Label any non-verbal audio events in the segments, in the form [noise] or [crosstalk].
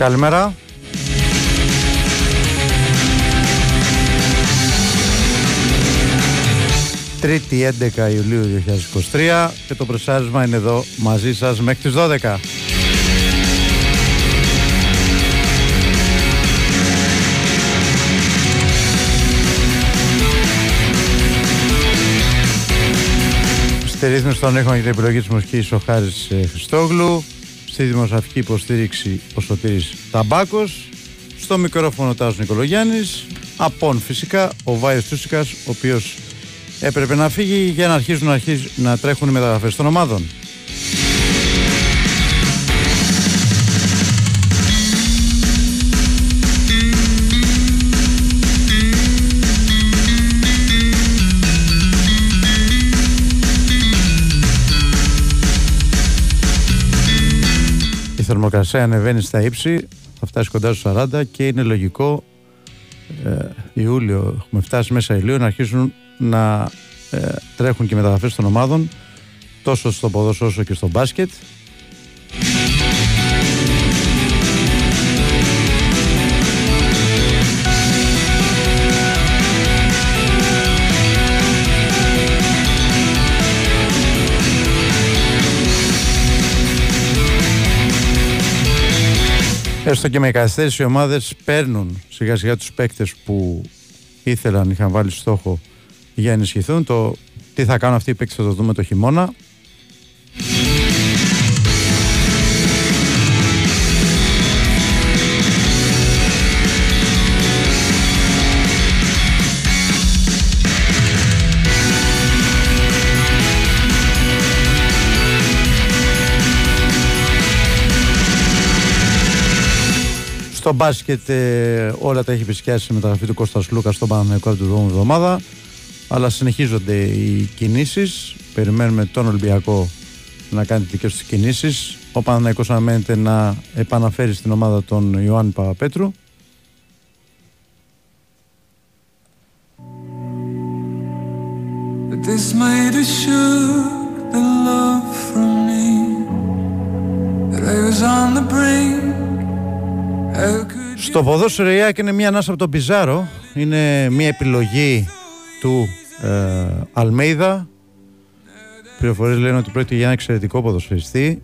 Καλημέρα. Τρίτη 11 Ιουλίου 2023 και το προσάρισμα είναι εδώ μαζί σας μέχρι τις 12. Στη ρύθμιση των ήχων για την επιλογή της μουσικής ο Χάρης ε, Χριστόγλου Στη δημοσιογραφική υποστήριξη ο Σωτήρης Ταμπάκος. Στο μικρόφωνο Τάσος Νικολογιάννης. Απόν φυσικά ο Βάιος Τούσικας Ο οποίος έπρεπε να φύγει για να αρχίσουν να, αρχίσουν να τρέχουν οι μεταγραφές των ομάδων θερμοκρασία ανεβαίνει στα ύψη, θα φτάσει κοντά στους 40 και είναι λογικό ε, Ιούλιο, έχουμε φτάσει μέσα Ιουλίου να αρχίσουν να ε, τρέχουν και μεταγραφές των ομάδων τόσο στο ποδόσφαιρο όσο και στο μπάσκετ Έστω και με καθυστέρηση οι ομάδες παίρνουν σιγά σιγά τους παίκτες που ήθελαν, είχαν βάλει στόχο για να ενισχυθούν. Το τι θα κάνουν αυτοί οι παίκτες θα το δούμε το χειμώνα. Στο μπάσκετ ε, όλα τα έχει επισκιάσει η μεταγραφή του Κώστας Λούκας στον Παναμαϊκό του δρόμου εβδομάδα. Αλλά συνεχίζονται οι κινήσεις. Περιμένουμε τον Ολυμπιακό να κάνει τις δικές του κινήσεις. Ο Παναμαϊκός αναμένεται να επαναφέρει στην ομάδα τον Ιωάννη Παπαπέτρου. This might the love from me that I was on the brink στο ποδόσφαιρο η είναι μια ανάσα από τον Πιζάρο. Είναι μια επιλογή του ε, Αλμέιδα. Πληροφορίες λένε ότι πρόκειται για ένα εξαιρετικό ποδοσφαιριστή.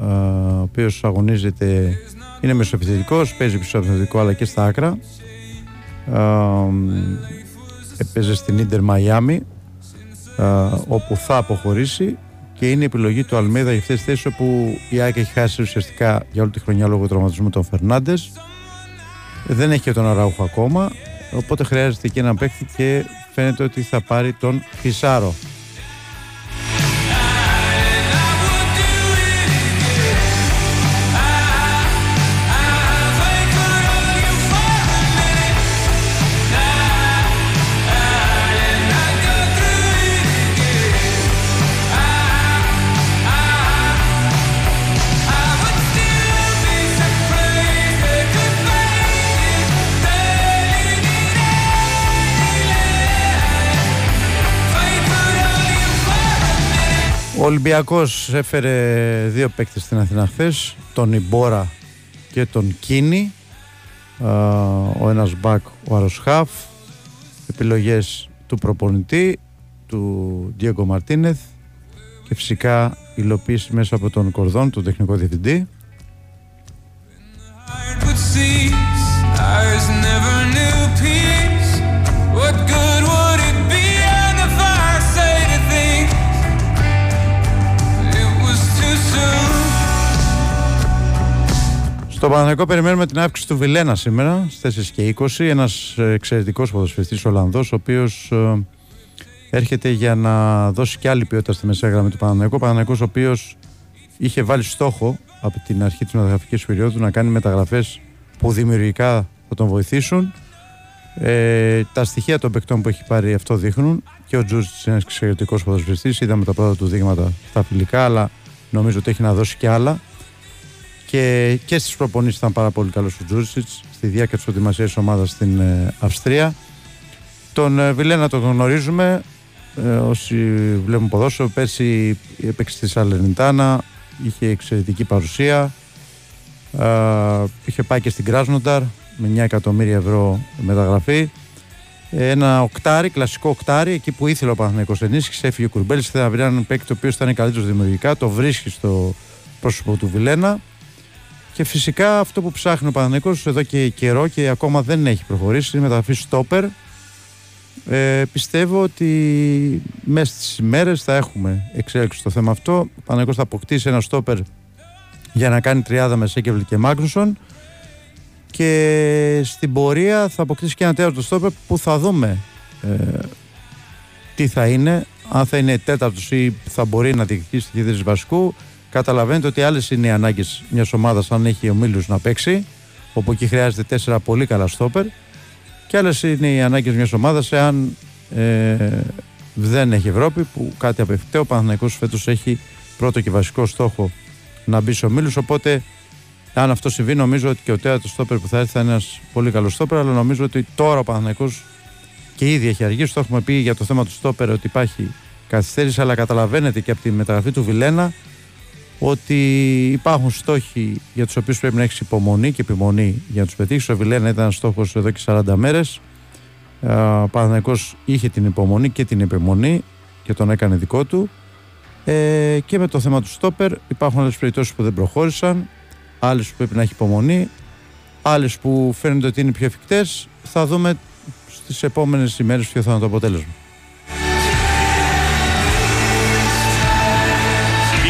Ε, ο οποίος αγωνίζεται, είναι μεσοεπιθετικός, παίζει πίσω αλλά και στα άκρα. Ε, έπαιζε στην Ιντερ Μαϊάμι, ε, όπου θα αποχωρήσει και είναι η επιλογή του Αλμέδα για αυτές τις θέσεις όπου η ΑΕΚ έχει χάσει ουσιαστικά για όλη τη χρονιά λόγω του τραυματισμού των Φερνάντες. Δεν έχει και τον Αραούχο ακόμα. Οπότε χρειάζεται και έναν παίκτη και φαίνεται ότι θα πάρει τον Φισάρο. Ολυμπιακός έφερε δύο παίκτες στην Αθήνα χθες, τον Ιμπόρα και τον Κίνη. Ο ένας μπακ, ο Αροσχάφ. Επιλογές του προπονητή, του Διέγκο Μαρτίνεθ και φυσικά υλοποίηση μέσα από τον Κορδόν, τον τεχνικό διευθυντή. Στο Παναγενικό περιμένουμε την αύξηση του Βιλένα σήμερα στις 4 και 20. Ένας εξαιρετικός ποδοσφαιριστής Ολλανδός, ο οποίος ε, έρχεται για να δώσει και άλλη ποιότητα στη μεσαία γραμμή του Παναγενικού. Ο Παναγενικό, ο οποίος είχε βάλει στόχο από την αρχή της μεταγραφικής περίοδου να κάνει μεταγραφές που δημιουργικά θα τον βοηθήσουν. Ε, τα στοιχεία των παικτών που έχει πάρει αυτό δείχνουν και ο Τζούζη είναι ένας εξαιρετικός ποδοσφαιριστής. Είδαμε τα πρώτα του δείγματα στα φιλικά, αλλά νομίζω ότι έχει να δώσει και άλλα και, και στις προπονήσεις ήταν πάρα πολύ καλός ο Τζούρισιτς στη διάρκεια της προετοιμασίας της ομάδας στην ε, Αυστρία. Τον ε, Βιλένα τον γνωρίζουμε, ε, όσοι βλέπουν ποδόσφαιρο, πέρσι έπαιξε στη Σαλενιτάνα, είχε εξαιρετική παρουσία είχε πάει και στην Κράσνονταρ με 9 εκατομμύρια ευρώ μεταγραφή. Ένα οκτάρι, κλασικό οκτάρι, εκεί που ήθελε ο Παναθηναϊκός ενίσχυση, έφυγε ο Κουρμπέλης. Θέλει να βρει έναν παίκτη ο οποίος ήταν καλύτερος δημιουργικά, το βρίσκει στο πρόσωπο του Βιλένα. Και φυσικά αυτό που ψάχνει ο Παναθηναϊκός εδώ και καιρό και ακόμα δεν έχει προχωρήσει είναι μεταγραφή στόπερ. Ε, πιστεύω ότι μέσα στις ημέρες θα έχουμε εξέλιξη στο θέμα αυτό. Ο Παναθηναϊκός θα αποκτήσει ένα στόπερ για να κάνει τριάδα με Σέκεβλη και Μάγνουσον και στην πορεία θα αποκτήσει και ένα τέταρτο στόπερ που θα δούμε ε, τι θα είναι αν θα είναι τέταρτος ή θα μπορεί να διεκδικήσει τη θέση βασικού καταλαβαίνετε ότι άλλες είναι οι ανάγκες μιας ομάδας αν έχει ο Μίλου να παίξει όπου εκεί χρειάζεται τέσσερα πολύ καλά στόπερ και άλλες είναι οι ανάγκες μιας ομάδας εάν ε, δεν έχει Ευρώπη που κάτι απευθυνθεί. Ο Παναθηναϊκός φέτος έχει πρώτο και βασικό στόχο να μπει στο Μίλους οπότε αν αυτό συμβεί, νομίζω ότι και ο τέταρτος στόπερ που θα έρθει θα είναι ένας πολύ καλός στόπερ. Αλλά νομίζω ότι τώρα ο Παναθηναϊκός και ήδη έχει αργήσει. Το έχουμε πει για το θέμα του στόπερ ότι υπάρχει καθυστέρηση. Αλλά καταλαβαίνετε και από τη μεταγραφή του Βιλένα ότι υπάρχουν στόχοι για τους οποίους πρέπει να έχεις υπομονή και επιμονή για να τους πετύχεις. Ο Βιλένα ήταν στόχος εδώ και 40 μέρες. Ο Παναθηναϊκός είχε την υπομονή και την επιμονή και τον έκανε δικό του. Ε, και με το θέμα του στόπερ υπάρχουν άλλες περιπτώσεις που δεν προχώρησαν άλλες που πρέπει να έχει υπομονή, άλλες που φαίνονται ότι είναι πιο εφικτές. Θα δούμε στις επόμενες ημέρες ποιο θα είναι το αποτέλεσμα.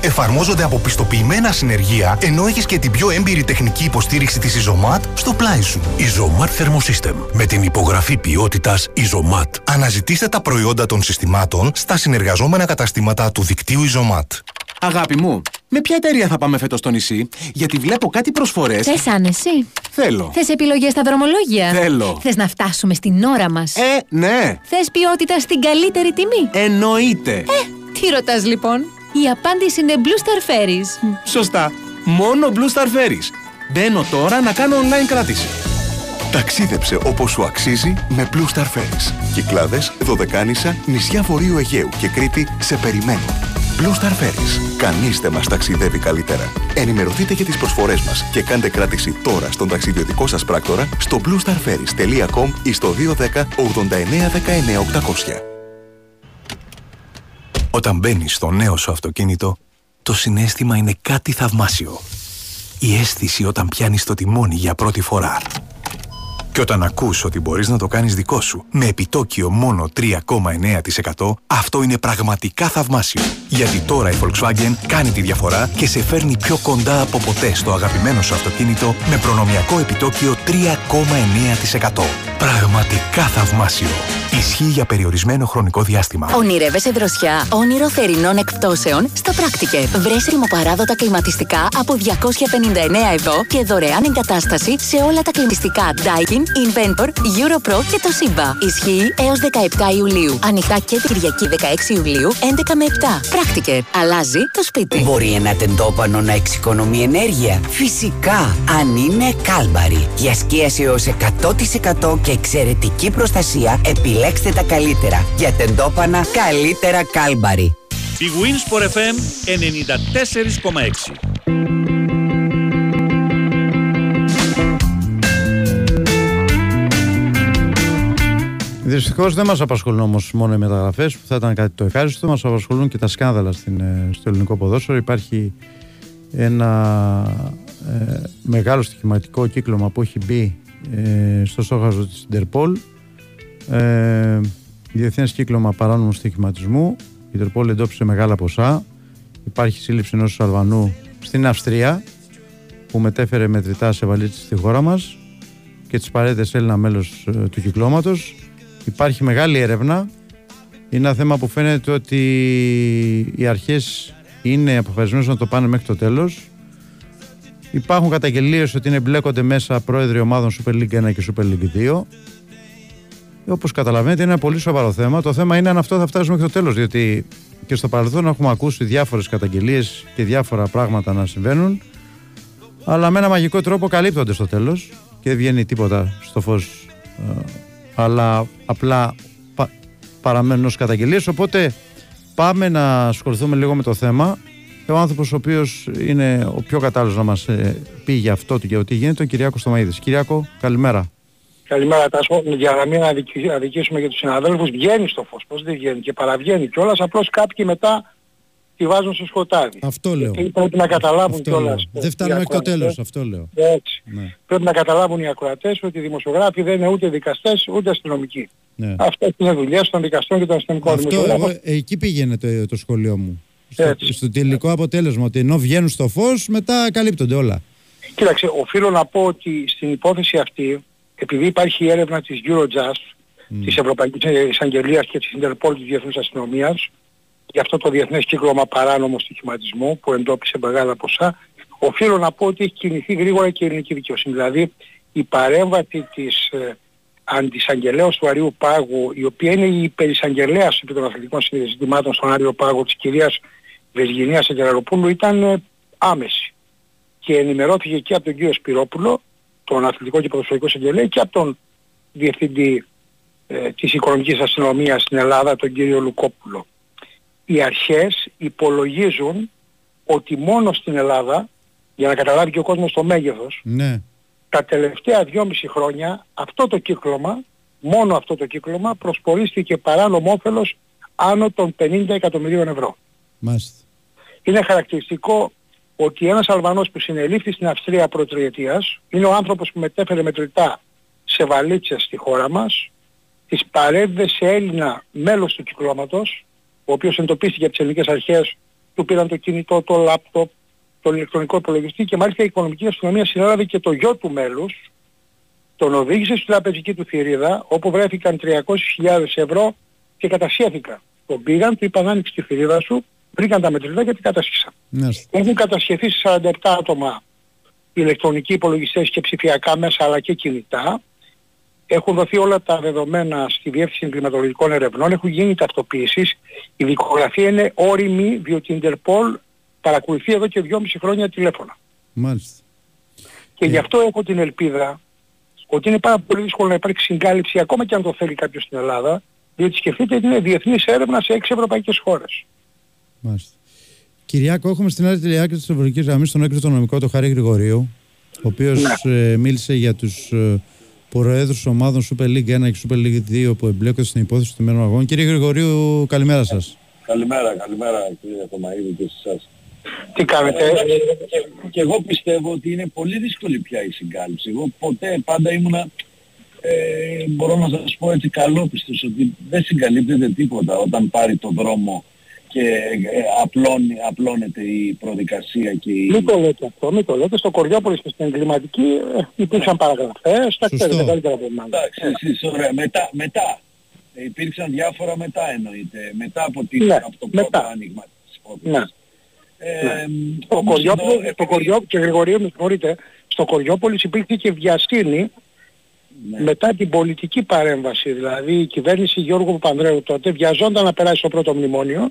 εφαρμόζονται από πιστοποιημένα συνεργεία, ενώ έχεις και την πιο έμπειρη τεχνική υποστήριξη της Isomat στο πλάι σου. Isomat Thermosystem. Με την υπογραφή ποιότητας Isomat. Αναζητήστε τα προϊόντα των συστημάτων στα συνεργαζόμενα καταστήματα του δικτύου Isomat. Αγάπη μου, με ποια εταιρεία θα πάμε φέτος στο νησί, γιατί βλέπω κάτι προσφορές. Θες άνεση; Θέλω. Θες επιλογές στα δρομολόγια; Θέλω. Θες να φτάσουμε στην ώρα μας; Ε, ναι. Θες ποιότητα στην καλύτερη τιμή; Εννοείται. Ε, τι ρωτάς λοιπόν; Η απάντηση είναι Blue Star Ferries. Σωστά. Μόνο Blue Star Ferries. Μπαίνω τώρα να κάνω online κράτηση. Ταξίδεψε όπως σου αξίζει με Blue Star Ferries. Κυκλάδες, Δωδεκάνησα, νησιά Βορείου Αιγαίου και Κρήτη σε περιμένουν. Blue Star Ferries. Κανείς δεν μας ταξιδεύει καλύτερα. Ενημερωθείτε για τις προσφορές μας και κάντε κράτηση τώρα στον ταξιδιωτικό σας πράκτορα στο bluestarferries.com ή στο 210 89 19 800. Όταν μπαίνει στο νέο σου αυτοκίνητο, το συνέστημα είναι κάτι θαυμάσιο. Η αίσθηση όταν πιάνεις το τιμόνι για πρώτη φορά. Και όταν ακούς ότι μπορείς να το κάνεις δικό σου με επιτόκιο μόνο 3,9% αυτό είναι πραγματικά θαυμάσιο. Γιατί τώρα η Volkswagen κάνει τη διαφορά και σε φέρνει πιο κοντά από ποτέ στο αγαπημένο σου αυτοκίνητο με προνομιακό επιτόκιο 3,9%. Πραγματικά θαυμάσιο. Ισχύει για περιορισμένο χρονικό διάστημα. Ονειρεύεσαι δροσιά, όνειρο θερινών εκπτώσεων; Στο Πράκτικερ. Βρες ρημοπαράδοτα κλιματιστικά από 259 ευρώ και δωρεάν εγκατάσταση σε όλα τα κλιματιστικά Daikin, Inventor, Europro και το Simba. Ισχύει έως 17 Ιουλίου. Ανοιχτά και την Κυριακή 16 Ιουλίου 11 με 7. Πράκτικερ. Αλλάζει το σπίτι. Μπορεί ένα τεντόπανο να εξοικονομεί ενέργεια. Φυσικά, αν είναι κάλμπαρη. Για σκίαση έως 100% και εξαιρετική προστασία, επιλέξτε τα καλύτερα. Για τεντόπανα, καλύτερα κάλμπαρη. Η Winsport FM 94,6 Δυστυχώς δεν μας απασχολούν όμως μόνο οι μεταγραφές που θα ήταν κάτι το ευχάριστο. Μας απασχολούν και τα σκάνδαλα στην, ε, στο ελληνικό ποδόσφαιρο. Υπάρχει ένα ε, μεγάλο στοιχηματικό κύκλωμα που έχει μπει ε, στο στόχαστρο της Ιντερπολ. Ε, Διεθνές κύκλωμα παράνομου στοιχηματισμού. Η Ιντερπολ εντόπισε μεγάλα ποσά. Υπάρχει σύλληψη ενός Αλβανού στην Αυστρία που μετέφερε μετρητά σε βαλίτσες στη χώρα μας και τις παρέδε Έλληνα μέλος ε, του κυκλώματος. Υπάρχει μεγάλη έρευνα. Είναι ένα θέμα που φαίνεται ότι οι αρχές είναι αποφασισμένες να το πάνε μέχρι το τέλος. Υπάρχουν καταγγελίες ότι είναι μπλέκονται μέσα πρόεδροι ομάδων Super League 1 και Super League 2. Όπως καταλαβαίνετε είναι ένα πολύ σοβαρό θέμα. Το θέμα είναι αν αυτό θα φτάσουμε μέχρι το τέλος, διότι και στο παρελθόν έχουμε ακούσει διάφορες καταγγελίες και διάφορα πράγματα να συμβαίνουν, αλλά με ένα μαγικό τρόπο καλύπτονται στο τέλος και δεν βγαίνει τίποτα στο φως, ε, αλλά απλά πα, παραμένουν ως καταγγελίες, οπότε πάμε να ασχοληθούμε λίγο με το θέμα ο άνθρωπος ο οποίος είναι ο πιο κατάλληλος να μας ε, πει για αυτό και ότι γίνεται, ο Κυριάκος Στομαίδης. Κυριάκο, καλημέρα. Καλημέρα Τάσο. Για να μην αδικη- αδικήσουμε για τους συναδέλφους, βγαίνει στο φως. Πώς δεν βγαίνει και παραβγαίνει κιόλας, απλώς κάποιοι μετά τη βάζουν στο σκοτάδι. Αυτό λέω. Και πρέπει να καταλάβουν Αυτό λέω. κιόλας. Δεν φτάνουμε μέχρι το τέλος, αυτό λέω. Έτσι. Ναι. Πρέπει να καταλάβουν οι ακροατές ότι οι δημοσιογράφοι δεν είναι ούτε δικαστές ούτε αστυνομικοί. Ναι. Αυτές είναι δουλειές των δικαστών και των αστυνομικών Αυτό, δημοσιογράφων. εγώ, εκεί πήγαινε το, το σχολείο μου. Στο, Έτσι. στο τελικό αποτέλεσμα, ότι ενώ βγαίνουν στο φως, μετά καλύπτονται όλα. Κοίταξε, οφείλω να πω ότι στην υπόθεση αυτή, επειδή υπάρχει η έρευνα της Eurojust, της Ευρωπαϊκής Εισαγγελίας και της Interpol της Διεθνούς Αστυνομίας, για αυτό το διεθνές κύκλωμα παράνομο στοιχηματισμού που εντόπισε μεγάλα ποσά, οφείλω να πω ότι έχει κινηθεί γρήγορα και η ελληνική δικαιοσύνη. Δηλαδή η παρέμβαση της ε, αντισαγγελέως του Αρίου Πάγου, η οποία είναι η υπερισαγγελέας επί των αθλητικών συνδεσμάτων στον Άριο Πάγο της κυρίας Βεργινίας Αγγελαροπούλου ήταν ε, άμεση και ενημερώθηκε και από τον κύριο Σπυρόπουλο, τον αθλητικό και ποδοσφαιρικό εισαγγελέα και από τον διευθυντή ε, της οικονομικής αστυνομίας στην Ελλάδα, τον κύριο Λουκόπουλο. Οι αρχές υπολογίζουν ότι μόνο στην Ελλάδα, για να καταλάβει και ο κόσμος το μέγεθος, Ναι. τα τελευταία δυόμιση χρόνια αυτό το κύκλωμα, μόνο αυτό το κύκλωμα, προσπορίστηκε παράνομο όφελος άνω των 50 εκατομμυρίων ευρώ. Μάλιστα. Είναι χαρακτηριστικό ότι ένας Αλβανός που συνελήφθη στην Αυστρία προτριετίας είναι ο άνθρωπος που μετέφερε μετρητά σε βαλίτσες στη χώρα μας, τις παρέδιδε σε Έλληνα μέλος του κυκλώματος, ο οποίος εντοπίστηκε από τις ελληνικές αρχές, του πήραν το κινητό, το λάπτοπ, τον ηλεκτρονικό υπολογιστή και μάλιστα η οικονομική αστυνομία συνέλαβε και το γιο του μέλους, τον οδήγησε στην τραπεζική του θηρίδα, όπου βρέθηκαν 300.000 ευρώ και κατασχέθηκαν. Τον πήγαν, του είπαν άνοιξε τη θηρίδα σου, βρήκαν τα μετρητά και την κατασχίσαν. Μάλιστα. Έχουν κατασχεθεί σε 47 άτομα ηλεκτρονικοί υπολογιστές και ψηφιακά μέσα αλλά και κινητά. Έχουν δοθεί όλα τα δεδομένα στη Διεύθυνση Εγκληματολογικών Ερευνών, έχουν γίνει ταυτοποίησεις. Η δικογραφία είναι όριμη διότι η Interpol παρακολουθεί εδώ και 2,5 χρόνια τηλέφωνα. Μάλιστα. Και γι' αυτό έχω την ελπίδα ότι είναι πάρα πολύ δύσκολο να υπάρξει συγκάλυψη ακόμα και αν το θέλει κάποιος στην Ελλάδα, διότι σκεφτείτε ότι είναι διεθνής έρευνα σε 6 ευρωπαϊκές χώρες. Μάλιστα. Κυριάκο, έχουμε στην άλλη τηλεάκρη της Ευρωπαϊκής Γραμμής τον έκτο νομικό, τον Χαρή Γρηγορίου, ο οποίος ε, μίλησε για τους ε, προέδρους ομάδων Super League 1 και Super League 2 που εμπλέκονται στην υπόθεση του μένου αγών. Κύριε Γρηγορίου, καλημέρα σας. Καλημέρα, καλημέρα κύριε Θωμαίδη και σε εσάς. Τι κάνετε, Ε, και, και εγώ πιστεύω ότι είναι πολύ δύσκολη πια η συγκάλυψη. Εγώ ποτέ πάντα ήμουνα, ε, μπορώ να σας πω έτσι καλόπιστος ότι δεν συγκαλύπτεται τίποτα όταν πάρει το δρόμο και ε, απλώνει, απλώνεται η προδικασία και η... Μην το λέτε αυτό, μην το λέτε. Στο Κοριόπολης και στην εγκληματική ε, υπήρξαν παραγραφές, τα ξέρετε καλύτερα από εμάς. Εντάξει, εσείς, ωραία. Μετά, μετά. Ε, υπήρξαν διάφορα μετά εννοείται. Μετά από, την, Ναι, από το πρώτο μετά. άνοιγμα της Ναι. υπόθεσης. Ε, Στο όμως Κοριόπολη, εδώ, στο Κοριό, και Γρηγορίου, με συγχωρείτε, στο Κοριόπολης υπήρχε και βιασύνη Ναι. μετά την πολιτική παρέμβαση. Δηλαδή η κυβέρνηση Γιώργου Παπανδρέου τότε βιαζόταν να περάσει στο πρώτο μνημόνιο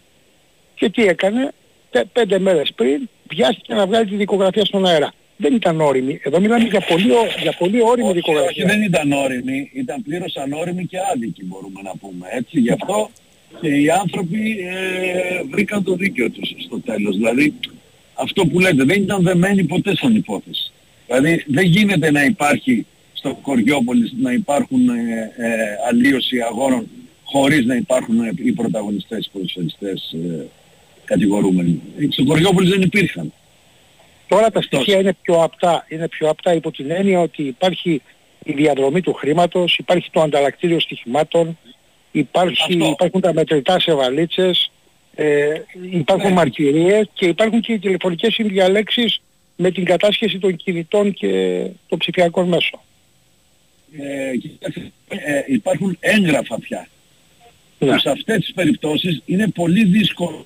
και τι έκανε, πέ- πέντε μέρες πριν βιάστηκε να βγάλει τη δικογραφία στον αέρα. Δεν ήταν όριμη. Εδώ μιλάμε για πολύ, ό- για πολύ όριμη όχι, δικογραφία. όχι, δεν ήταν όριμη, ήταν πλήρως ανώριμη και άδικη μπορούμε να πούμε έτσι. Γι' αυτό και οι άνθρωποι ε, βρήκαν το δίκαιο τους στο τέλος. Δηλαδή αυτό που λέτε δεν ήταν δεμένοι ποτέ στον υπόθεση. Δηλαδή δεν γίνεται να υπάρχει στο Κοριόπολης να υπάρχουν ε, ε, αλλίωση αγώνων χωρίς να υπάρχουν ε, οι πρωταγωνιστές, οι ποδοσφαιριστές ε, κατηγορούμενοι. Στο Κοριόπολης δεν υπήρχαν. Τώρα τα στοιχεία είναι πιο απτά. Είναι πιο απτά υπό την έννοια ότι υπάρχει η διαδρομή του χρήματος, υπάρχει το ανταλλακτήριο στοιχημάτων, υπάρχει, Αυτό. υπάρχουν τα μετρητά σε βαλίτσες, ε, υπάρχουν Ναι. μαρτυρίες και υπάρχουν και οι τηλεφωνικές συνδιαλέξεις με την κατάσχεση των κινητών και των ψηφιακών μέσων. Ε, κοιτάξτε, ε, υπάρχουν έγγραφα πια. Ναι. που σε αυτές τις περιπτώσεις είναι πολύ δύσκολο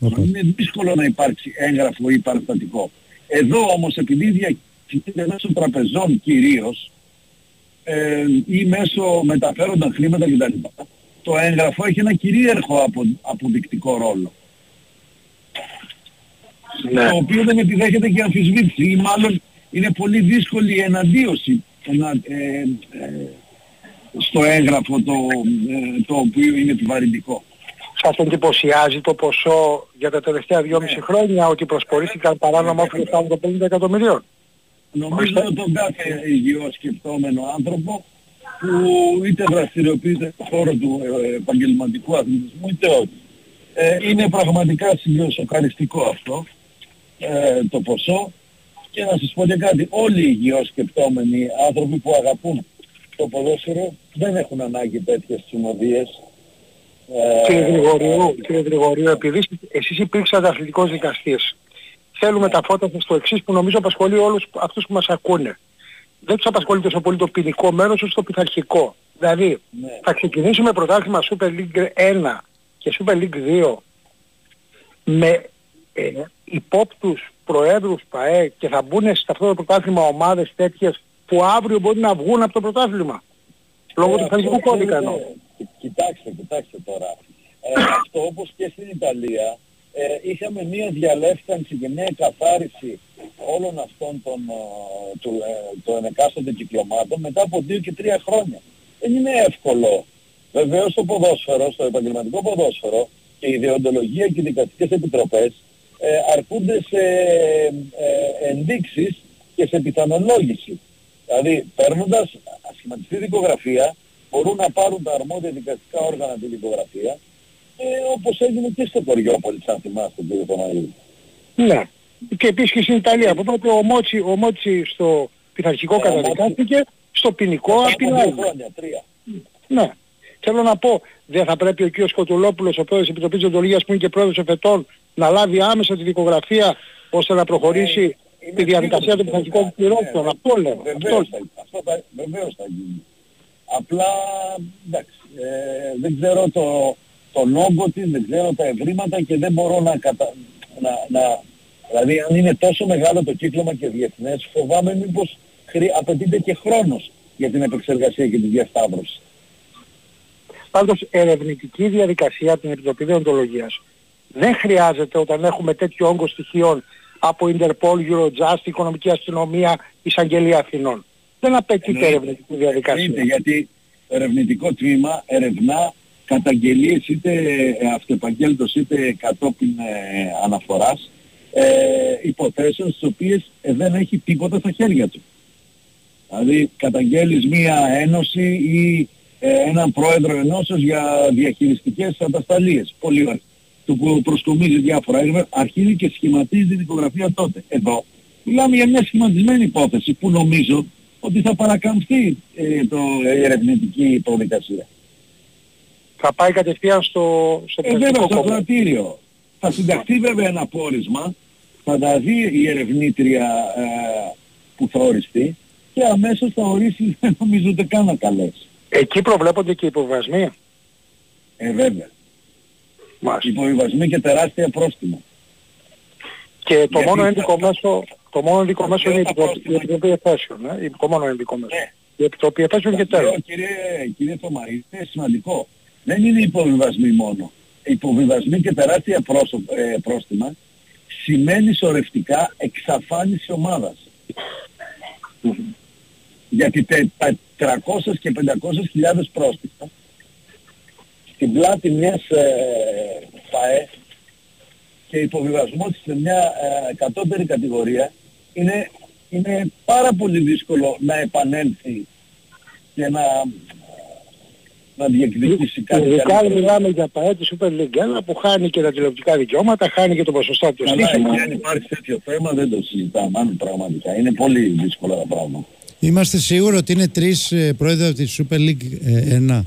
Είναι δύσκολο να υπάρξει έγγραφο ή παραστατικό. Εδώ όμως επειδή διακινείται μέσω τραπεζών κυρίως ε, ή μέσω μεταφέροντα χρήματα κτλ. Το έγγραφο έχει ένα κυρίαρχο απο, αποδεικτικό ρόλο. Ναι. Το οποίο δεν επιδέχεται και αμφισβήτηση ή μάλλον είναι πολύ δύσκολη η εναντίωση ενα, ε, ε, στο έγγραφο το, ε, το οποίο είναι επιβαρυντικό. Σας εντυπωσιάζει το ποσό για τα τελευταία Ναι. 2,5 χρόνια ότι προσπορήθηκαν παράνομα όφελα φτάνουν των 50 εκατομμυρίων; Νομίζω ότι τον κάθε υγιό σκεπτόμενο άνθρωπο που είτε δραστηριοποιείται στον χώρο του ε, επαγγελματικού αθλητισμού είτε όχι. Ε, είναι πραγματικά σοκαριστικό αυτό ε, το ποσό και να σας πω και κάτι, όλοι οι υγιώς σκεπτόμενοι άνθρωποι που αγαπούν το ποδόσφαιρο δεν έχουν ανάγκη τέτοιες συνοδείες. Ε, Κύριε Γρηγορίου, κύριε Γρηγορίου, επειδή εσείς υπήρξατε αθλητικός δικαστής, θέλουμε τα φώτα σας στο εξής που νομίζω απασχολεί όλους αυτούς που μας ακούνε. Δεν τους απασχολεί τόσο πολύ το ποινικό μέρος όσο το πειθαρχικό. Δηλαδή, θα ξεκινήσουμε πρωτάθλημα Super League 1 και Super League 2 με ε, υπόπτους προέδρους ΠαΕ και θα μπουν σε αυτό το πρωτάθλημα ομάδες τέτοιες που αύριο μπορεί να βγουν από το πρωτάθλημα. Λόγω Ε, του αυτό πειθαρχικού κώδικα είναι- εννοώ. Κοιτάξτε, κοιτάξτε τώρα. Ε, αυτό όπως και στην Ιταλία ε, είχαμε μία διαλεύκανση και μία εκαθάριση όλων αυτών των, ε, του, ε, των εκάστοτε κυκλωμάτων μετά από δύο και τρία χρόνια. Δεν είναι εύκολο. Βεβαίως στο ποδόσφαιρο, στο επαγγελματικό ποδόσφαιρο και η ιδεοντολογία και οι δικαστικές επιτροπές ε, αρκούνται σε ε, ενδείξεις και σε πιθανολόγηση. Δηλαδή παίρνοντας ασχηματιστή δικογραφία μπορούν να πάρουν τα αρμόδια δικαστικά όργανα τη δικογραφία ε, όπως έγινε και στο Κοριόπολη, αν θυμάστε κύριε Θωμαρίδη. Ναι. Και επίσης και στην Ιταλία. Από τότε ο Μότσι, ο Μότσι στο πειθαρχικό καταδικάστηκε, στο ποινικό Μετά από απειλάει. δύο χρόνια, τρία. Ναι. Θέλω να πω, δεν θα πρέπει ο κ. Σκοτουλόπουλος, ο πρόεδρος της Επιτροπής Οντολογίας που είναι και πρόεδρος εφετών, να λάβει άμεσα τη δικογραφία ώστε να προχωρήσει τη διαδικασία των πειθαρχικών πληρώσεων. Αυτό λέω. Αυτό Βεβαίως θα, αυτό θα, βεβαίως θα γίνει. Απλά, εντάξει, ε, δεν ξέρω το, τον όγκο της, δεν ξέρω τα ευρήματα και δεν μπορώ να, κατα... να, να... Δηλαδή αν είναι τόσο μεγάλο το κύκλωμα και διεθνές, φοβάμαι μήπως χρει... απαιτείται και χρόνος για την επεξεργασία και τη διασταύρωση. Πάντως ερευνητική διαδικασία από την Επιτροπή Δεοντολογίας δεν χρειάζεται όταν έχουμε τέτοιο όγκο στοιχείων από Interpol, Eurojust, Οικονομική Αστυνομία, Εισαγγελία Αθηνών. Δεν απαιτείται Εννοείται. ερευνητική διαδικασία. Εννοείται, γιατί το ερευνητικό τμήμα ερευνά καταγγελίες είτε ε, αυτεπαγγέλτος είτε κατόπιν ε, αναφοράς ε, υποθέσεων στις οποίες ε, δεν έχει τίποτα στα χέρια του. Δηλαδή καταγγέλεις μία ένωση ή ε, έναν πρόεδρο ενώσεως για διαχειριστικές ατασταλίες. Πολύ ωραία. Του που προσκομίζει διάφορα έργα, αρχίζει και σχηματίζει τη δικογραφία τότε. Εδώ μιλάμε για μια σχηματισμένη υπόθεση που νομίζω ότι θα παρακαμφθεί ε, το, η ερευνητική προδικασία. Θα πάει κατευθείαν στο, στο Ε, βέβαια, πρακτικό στο κόμμα. κρατήριο. Θα συνταχθεί βέβαια ένα πόρισμα, θα τα δει η ερευνήτρια ε, που θα οριστεί και αμέσως θα ορίσει, [laughs] δεν νομίζω ούτε καν να καλέσει. Εκεί προβλέπονται και οι υποβασμοί. Ε, βέβαια. Μάλιστα. Υποβιβασμοί και τεράστια πρόστιμα. Και το Γιατί μόνο θα- ένδικο μέσο, το μόνο ένδικο θα μέσο είναι η τα Επιτροπή- η πρόστιμα. Επιτροπή Εφέσεων. Ε, το μόνο ένδικο μέσο. Ναι. Η Επιτροπή Εφέσεων και Λέω, τέλος. Κύριε, κύριε Θωμαρή, είναι σημαντικό. Δεν είναι υποβιβασμοί μόνο. Υποβιβασμοί και τεράστια πρόσω, ε, πρόστιμα σημαίνει σωρευτικά εξαφάνιση ομάδας. Γιατί τε, τα 300 και 500 χιλιάδες πρόστιμα στην πλάτη μιας ε, ΦΑΕ και υποβιβασμός της σε μια ε, κατώτερη κατηγορία είναι, είναι πάρα πολύ δύσκολο να επανέλθει και να, να διεκδικήσει κάτι Ειδικά καλύτερο. μιλάμε για ΠαΕ τη Super League 1 που χάνει και τα τηλεοπτικά δικαιώματα, χάνει και το ποσοστό του Καλά, στοίχημα. εκεί αν υπάρχει τέτοιο θέμα δεν το συζητάμε, αν πραγματικά. Είναι πολύ δύσκολα τα πράγματα. Είμαστε σίγουροι ότι είναι τρεις πρόεδροι από τη Super League ε, 1.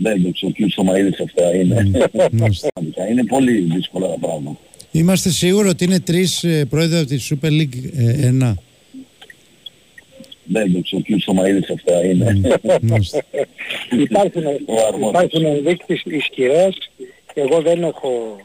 Δεν το ξέρω, ο κ. Σωμαίδης αυτά είναι. Μάλιστα. Πραγματικά, είναι πολύ δύσκολα τα πράγματα. Είμαστε σίγουροι ότι είναι τρεις πρόεδροι από τη Super League ε, 1. Δεν το ξέρω, ο κ. Σωμαίδης αυτά είναι. Μάλιστα. Υπάρχουν, Ο αρμόδιος. υπάρχουν ενδείξεις ισχυρές εγώ δεν έχω,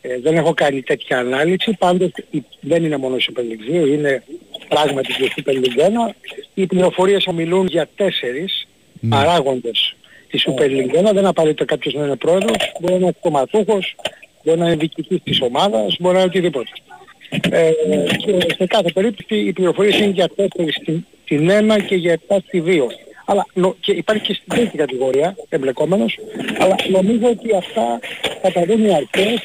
ε, δεν έχω κάνει τέτοια ανάλυση, πάντως η- δεν είναι μόνο η Super League 2, είναι πράγματι και η Super League 1. Οι πληροφορίες μιλούν για τέσσερις παράγοντες της Super League 1, δεν απαραίτητα κάποιος να είναι πρόεδρος, μπορεί να είναι κομματούχος, μπορεί να είναι διοικητής της ομάδας, μπορεί να είναι οτιδήποτε. Ε, και σε κάθε περίπτωση οι πληροφορίες είναι για 4 στην, στην 1 και για 7 στη 2. Αλλά νο- και υπάρχει και στην τρίτη κατηγορία εμπλεκόμενος, αλλά νομίζω ότι αυτά θα τα δουν οι αρχές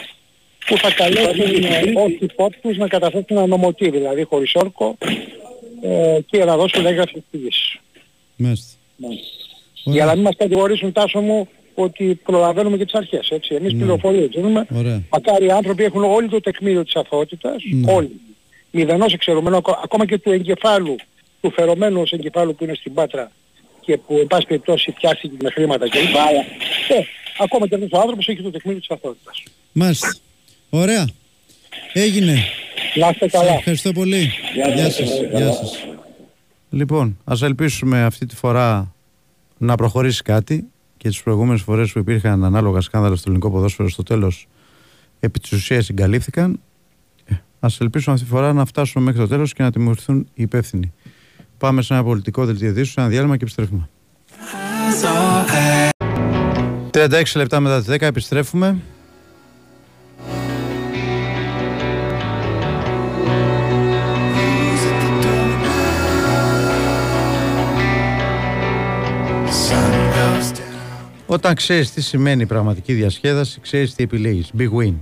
που θα καλέσουν ε, όσοι υπόπτους να καταθέσουν ένα νομοτή, δηλαδή χωρίς όρκο ε, και να δώσουν έγγραφη εξήγηση. Μάλιστα. Για να μην μας κατηγορήσουν τάσο μου ότι προλαβαίνουμε και τις αρχές, έτσι. Εμείς πληροφορίες δίνουμε. Ωραία. Μακάρι οι άνθρωποι έχουν όλοι το τεκμήριο της αθωότητας, Ναι. όλοι. Μηδενός εξαιρουμένο, ακο- ακόμα και του εγκεφάλου, του φερομένου ως εγκεφάλου που είναι στην Πάτρα και που εν πάση περιπτώσει πιάστηκε με χρήματα κλπ. Αλλά, ε, ακόμα και αυτός ο άνθρωπος έχει το τεκμήριο της αθωότητας. Μάλιστα. Ωραία. Έγινε. Να είστε Σας καλά. ευχαριστώ πολύ. Γεια σας. Γεια σας. Λοιπόν, ας ελπίσουμε αυτή τη φορά να προχωρήσει κάτι και τις προηγούμενες φορές που υπήρχαν ανάλογα σκάνδαλα στο ελληνικό ποδόσφαιρο στο τέλος επί της ουσίας συγκαλύφθηκαν. Ε, Ας ελπίσουμε αυτή τη φορά να φτάσουμε μέχρι το τέλος και να τιμωρηθούν οι υπεύθυνοι. Πάμε σε ένα πολιτικό δελτίο ειδήσεων, ένα διάλειμμα και επιστρέφουμε. 36 λεπτά μετά τις 10 επιστρέφουμε. Όταν ξέρεις τι σημαίνει η πραγματική διασκέδαση, ξέρεις τι επιλέγεις. Big Win.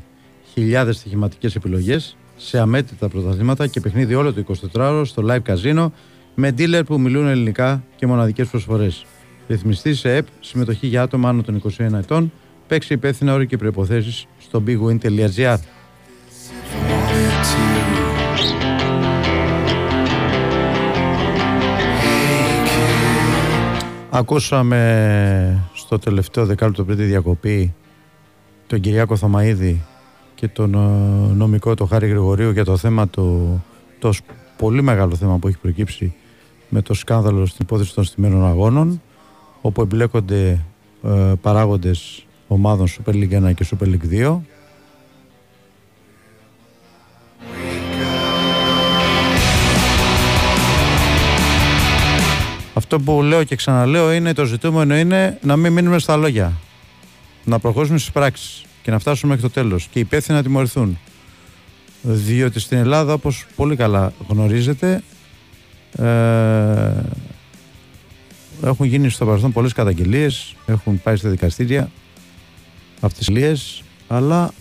Χιλιάδες στοιχηματικές επιλογές σε αμέτρητα πρωταθλήματα και παιχνίδι όλο το 24ωρο στο live casino με dealer που μιλούν ελληνικά και μοναδικές προσφορές. Ρυθμιστής σε ΕΠ, συμμετοχή για άτομα άνω των 21 ετών, παίξει υπεύθυνα όροι και προϋποθέσεις στο bigwin.gr. Ακούσαμε στο τελευταίο δεκάλεπτο πριν τη διακοπή τον Κυριάκο Θωμαίδη και τον ε, νομικό το Χάρη Γρηγορίου για το θέμα το, το σ- πολύ μεγάλο θέμα που έχει προκύψει με το σκάνδαλο στην υπόθεση των στημένων αγώνων όπου εμπλέκονται ε, παράγοντες ομάδων Super League 1 και Super League 2 Αυτό που λέω και ξαναλέω είναι το ζητούμενο είναι να μην μείνουμε στα λόγια. Να προχωρήσουμε στις πράξεις και να φτάσουμε μέχρι το τέλος και οι υπεύθυνοι να τιμωρηθούν. Διότι στην Ελλάδα, όπως πολύ καλά γνωρίζετε, ε, έχουν γίνει στο παρελθόν πολλές καταγγελίες, έχουν πάει στα δικαστήρια αυτές τις λίες, αλλά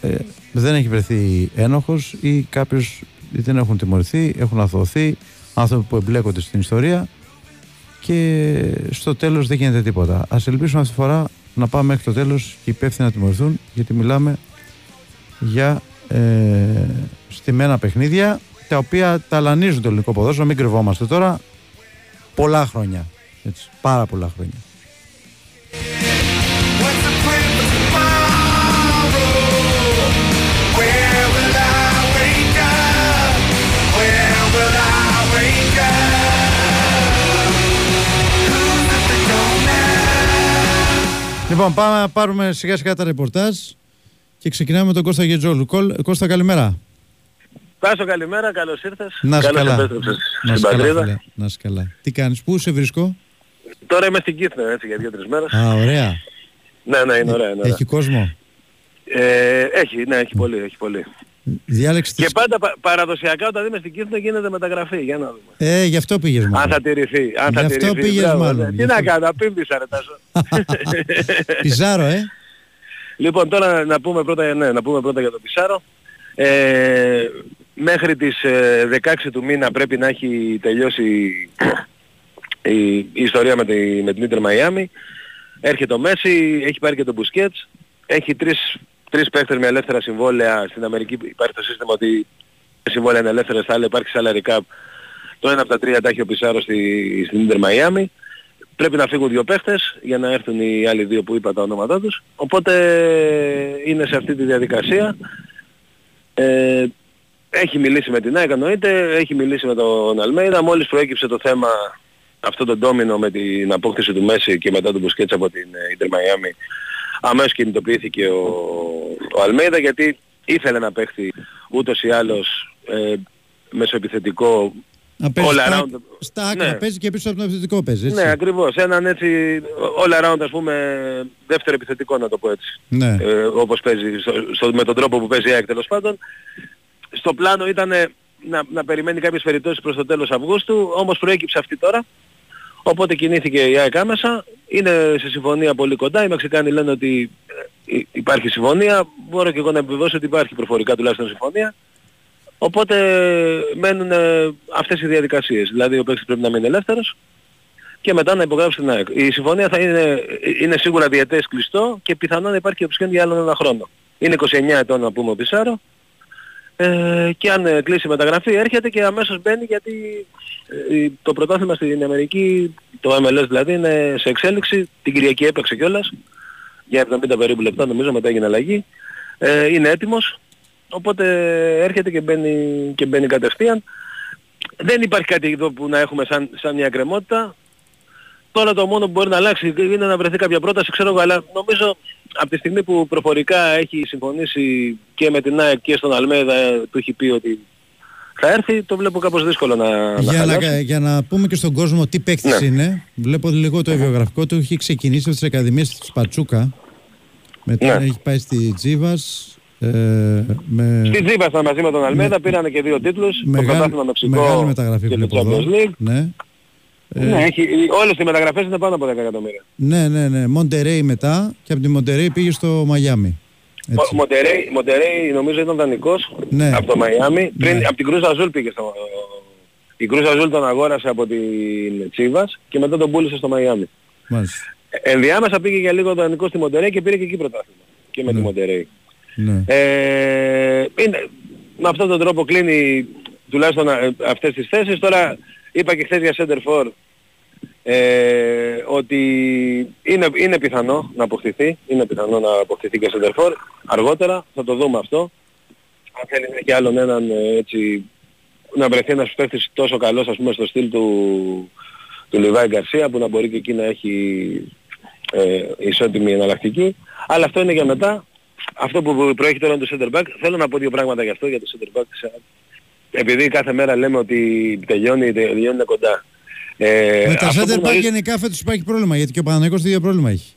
ε, δεν έχει βρεθεί ένοχος ή κάποιος δεν έχουν τιμωρηθεί, έχουν αθωωθεί άνθρωποι που εμπλέκονται στην ιστορία και στο τέλος δεν γίνεται τίποτα. Ας ελπίσουμε αυτή τη φορά να πάμε μέχρι το τέλος και οι υπεύθυνοι να τιμωρηθούν γιατί μιλάμε για ε, στημένα παιχνίδια τα οποία ταλανίζουν το ελληνικό ποδόσφαιρο, μην κρυβόμαστε τώρα, πολλά χρόνια. Έτσι, πάρα πολλά χρόνια. Λοιπόν, πάμε να πάρουμε σιγά σιγά τα ρεπορτάζ και ξεκινάμε με τον Κώστα Γετζόλου. Κολ- Κώστα, καλημέρα. Τάσο καλημέρα, καλώς ήρθες. Να είσαι Καλώς καλά. επέστρεψες Να είσαι στην καλά, πατρίδα. φίλε. Να είσαι καλά. Τι κάνεις, πού σε βρίσκω; Τώρα είμαι στην Κύθνα έτσι για δύο-τρεις μέρες. Α, ωραία. Ναι, ναι, είναι ωραία. Είναι ωραία. Έχει κόσμο; Ε, έχει, ναι, έχει πολύ, έχει πολύ. Διάλεξε Και τις... πάντα πα- παραδοσιακά όταν είμαι στην Κύθνα γίνεται μεταγραφή. Για να δούμε. Ε, γι' αυτό πήγες Αν μόνο. θα τηρηθεί. Αν Γι' θα αυτό τηρηθεί. πήγες Μπράβο, μάλλον, ναι. γι' Τι αυτό. να κάνω, πίμπησα ρε Τάσο. [laughs] Πιζάρο, ε. Λοιπόν, τώρα να πούμε πρώτα, ναι, να πούμε πρώτα για τον Πισάρο. Ε, μέχρι τις ε, 16 του μήνα πρέπει να έχει τελειώσει η, η ιστορία με, τη, με την Ίντερ Μαϊάμι. Έρχεται ο Μέση, έχει πάρει και τον Μπουσκέτς. Έχει τρεις, τρεις παίχτες με ελεύθερα συμβόλαια. Στην Αμερική υπάρχει το σύστημα ότι τα συμβόλαια είναι ελεύθερα, στα άλλα υπάρχει salary cap. Το ένα από τα τρία τα έχει ο Πισάρο στη, στην Ίντερ Μαϊάμι. Πρέπει να φύγουν δύο παίχτες για να έρθουν οι άλλοι δύο που είπα τα ονόματά τους. Οπότε είναι σε αυτή τη διαδικασία. Ε, έχει μιλήσει με την ΑΕΚ εννοείται, έχει μιλήσει με τον Αλμέιδα. Μόλις προέκυψε το θέμα αυτό το ντόμινο με την απόκτηση του Μέση και μετά τον Μπουσκέτς από την Ιντερ Μαϊάμι αμέσως κινητοποιήθηκε ο, ο Αλμέιδα γιατί ήθελε να παίξει ούτως ή άλλως ε, μεσοεπιθετικό Να παίζει all στα, around. στα άκρα Ναι. παίζει και πίσω από τον επιθετικό παίζει. Έτσι. Ναι, ακριβώς. Έναν έτσι all around ας πούμε δεύτερο επιθετικό να το πω έτσι. Ναι. Ε, όπως παίζει στο, στο- με τον τρόπο που παίζει η ΑΕΚ τέλος πάντων. Στο πλάνο ήταν να, να περιμένει κάποιες περιπτώσεις προς το τέλος Αυγούστου, όμως προέκυψε αυτή τώρα. Οπότε κινήθηκε η ΑΕΚ άμεσα. Είναι σε συμφωνία πολύ κοντά. Οι Μεξικάνοι λένε ότι ε, υ- υπάρχει συμφωνία. Μπορώ και εγώ να επιβεβαιώσω ότι υπάρχει προφορικά τουλάχιστον συμφωνία. Οπότε μένουν ε, αυτές οι διαδικασίες. Δηλαδή ο παίκτης πρέπει να μείνει ελεύθερος και μετά να υπογράψει την ΑΕΚ. Η συμφωνία θα είναι, είναι σίγουρα διετές κλειστό και πιθανόν να υπάρχει οψιόν για άλλον ένα χρόνο. Είναι 29 ετών να πούμε ο Πισάρο ε, και αν ε, κλείσει η μεταγραφή έρχεται και αμέσως μπαίνει γιατί ε, το πρωτάθλημα στην Αμερική, το MLS δηλαδή, είναι σε εξέλιξη. Την Κυριακή έπαιξε κιόλας για 70 περίπου λεπτά νομίζω μετά έγινε αλλαγή. Ε, είναι έτοιμος οπότε έρχεται και μπαίνει, και μπαίνει κατευθείαν. Δεν υπάρχει κάτι εδώ που να έχουμε σαν, σαν μια κρεμότητα. Τώρα το μόνο που μπορεί να αλλάξει είναι να βρεθεί κάποια πρόταση, ξέρω εγώ, αλλά νομίζω από τη στιγμή που προφορικά έχει συμφωνήσει και με την ΑΕΚ και στον Αλμέδα του έχει πει ότι θα έρθει, το βλέπω κάπως δύσκολο να, να Για να, χαλάσει. για να πούμε και στον κόσμο τι παίκτης Ναι. είναι, βλέπω λίγο το βιογραφικό του. Έχει ξεκινήσει από τις Ακαδημίες της Πατσούκα. Μετά Ναι. έχει πάει στη Τσίβας. Ε, με Στη Τσίβας ήταν μαζί με τον Αλμέιδα, πήρανε και δύο τίτλους, το μεγάλη, πρωτάθλημα Μεξικό μεγάλη μεταγραφή και το βλέπω εδώ. Champions League. Ναι. Ε, Ναι, έχει, όλες οι μεταγραφές είναι πάνω από 10 εκατομμύρια. ναι, ναι, ναι. Μοντερέι μετά και από τη Μοντερέι πήγε στο Μαγιάμι. Ο Μοντερέι, Μοντερέι νομίζω ήταν δανεικός Ναι. από το Μαϊάμι. Πριν Ναι. από την Κρουζ Αζούλ πήγε στο... Η Κρουζ Αζούλ τον αγόρασε από την Τσίβας και μετά τον πούλησε στο Μαϊάμι. Μάλιστα. Ε, Ενδιάμεσα πήγε για λίγο δανεικός στη Μοντερέι και πήρε και εκεί πρωτάθλημα. Και με τη Μοντερέι. Ναι. Ε, είναι, με αυτόν τον τρόπο κλείνει τουλάχιστον ε, αυτές τις θέσεις. Τώρα είπα και χθες για Center for ε, ότι είναι, είναι πιθανό να αποκτηθεί. Είναι πιθανό να αποκτηθεί και Center for αργότερα. Θα το δούμε αυτό. Αν θέλει να έχει άλλον έναν ε, έτσι να βρεθεί ένας παίκτης τόσο καλός ας πούμε στο στυλ του, του Λιβάη Γκαρσία που να μπορεί και εκεί να έχει ε, ισότιμη εναλλακτική. Αλλά αυτό είναι για μετά. Αυτό που προέχει τώρα είναι το center back. Θέλω να πω δύο πράγματα γι' αυτό, για το center back. της ΑΕΚ. Επειδή κάθε μέρα λέμε ότι τελειώνει, τελειώνει είναι κοντά. Ε, με τα αυτό που center back γνωρίζει- γενικά φέτος υπάρχει πρόβλημα γιατί και ο Παναγιώτης το ίδιο πρόβλημα έχει.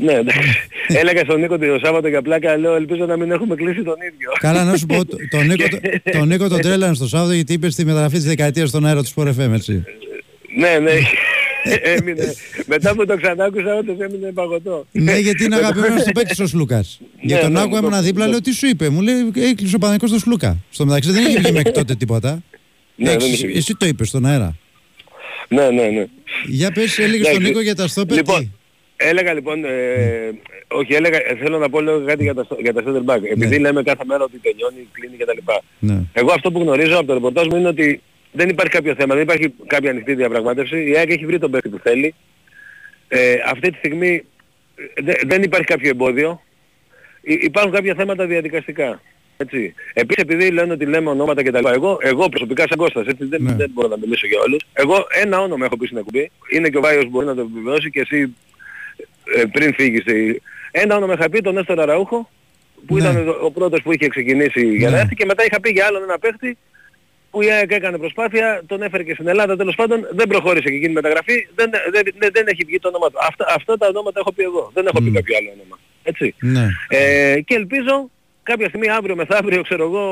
Ναι, εντάξει. [laughs] Έλεγα στον Νίκο το Σάββατο για πλάκα, λέω ελπίζω να μην έχουμε κλείσει τον ίδιο. Καλά, να σου πω, το- [laughs] τον Νίκο, το- τον Νίκο τον τρέλανε στο Σάββατο γιατί είπες στη μεταγραφή της δεκαετίας στον αέρα του Sport FM, έτσι. ναι, ναι. [laughs] έμεινε. Μετά που το ξανάκουσα όντως έμεινε παγωτό. ναι, γιατί είναι αγαπημένος του παίκτη ο Σλούκας. Για τον ναι, άκουγα ναι, ήμουν ναι. δίπλα, λέω τι σου είπε. Μου λέει έκλεισε ο Παναγιώτης στο Σλούκα. Στο μεταξύ δεν είχε βγει μέχρι τότε τίποτα. Ναι, δεν Έχεις- είχε βγει. εσύ το είπες στον αέρα. Ναι, ναι, ναι. Για πες, έλεγε στον Εντάξει. Νίκο για τα στόπερ. Λοιπόν, τι; έλεγα λοιπόν, ε, όχι έλεγα, ε, θέλω να πω λίγο κάτι για τα, για τα center back. Επειδή λέμε κάθε μέρα ότι τελειώνει, κλείνει κτλ. Ναι. Εγώ αυτό που γνωρίζω από το ρεπορτάζ μου είναι ότι δεν υπάρχει κάποιο θέμα, δεν υπάρχει κάποια ανοιχτή διαπραγμάτευση. Η ΑΕΚ έχει βρει τον παίκτη που θέλει. Ε, αυτή τη στιγμή ε, δε- δεν υπάρχει κάποιο εμπόδιο. Υ- υπάρχουν κάποια θέματα διαδικαστικά. Έτσι. Επίσης επειδή λένε ότι λέμε ονόματα κτλ. Εγώ, εγώ προσωπικά σαν Κώστας, έτσι, δεν, δεν μπορώ να μιλήσω για όλους. Εγώ ένα όνομα έχω πει στην εκπομπή. Είναι και ο Βάιος που μπορεί να το επιβεβαιώσει και εσύ ε, πριν φύγεις. ε, Ένα όνομα είχα πει, τον Έστορα Ραούχο, που ήταν ο- ο πρώτος που είχε ξεκινήσει για να Ναι. έρθει και μετά είχα πει για άλλον ένα παίχτη που η ΑΕΚ έκανε προσπάθεια, τον έφερε και στην Ελλάδα τέλος πάντων, δεν προχώρησε και εκείνη η μεταγραφή, δεν, δεν, δεν, δεν έχει βγει το όνομα του. Αυτά, αυτά τα ονόματα έχω πει εγώ, δεν έχω πει κάποιο άλλο όνομα. Έτσι. Ναι. Ε, και ελπίζω κάποια στιγμή αύριο μεθαύριο ξέρω εγώ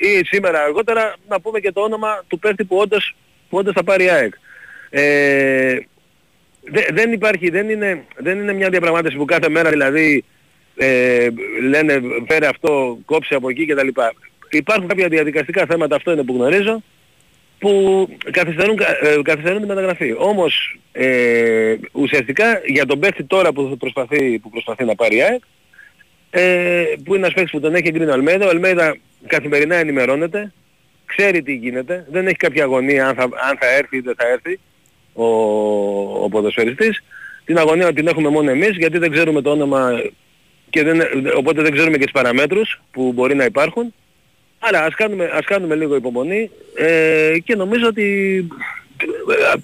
ή σήμερα αργότερα να πούμε και το όνομα του παίχτη που όντως, που όντως θα πάρει η ΑΕΚ. Ε, δε- δεν υπάρχει, δεν είναι, δεν είναι μια διαπραγμάτευση που κάθε μέρα δηλαδή ε, λένε φέρε αυτό, κόψε από εκεί κτλ. Υπάρχουν κάποια διαδικαστικά θέματα, αυτό είναι που γνωρίζω, που καθυστερούν, κα- ε, καθυστερούν τη μεταγραφή. Όμως ε, ουσιαστικά για τον παίχτη τώρα που προσπαθεί, που προσπαθεί να πάρει η ΑΕΚ, ε, που είναι ένας παίκτης που τον έχει εγκρίνει ο Αλμέδα. Ο Αλμέδα καθημερινά ενημερώνεται, ξέρει τι γίνεται, δεν έχει κάποια αγωνία αν θα, αν θα έρθει ή δεν θα έρθει ο, ο ποδοσφαιριστής. Την αγωνία την έχουμε μόνο εμείς γιατί δεν ξέρουμε το όνομα και δεν, οπότε δεν ξέρουμε και τις παραμέτρους που μπορεί να υπάρχουν. Άρα ας κάνουμε, ας κάνουμε λίγο υπομονή ε, και νομίζω ότι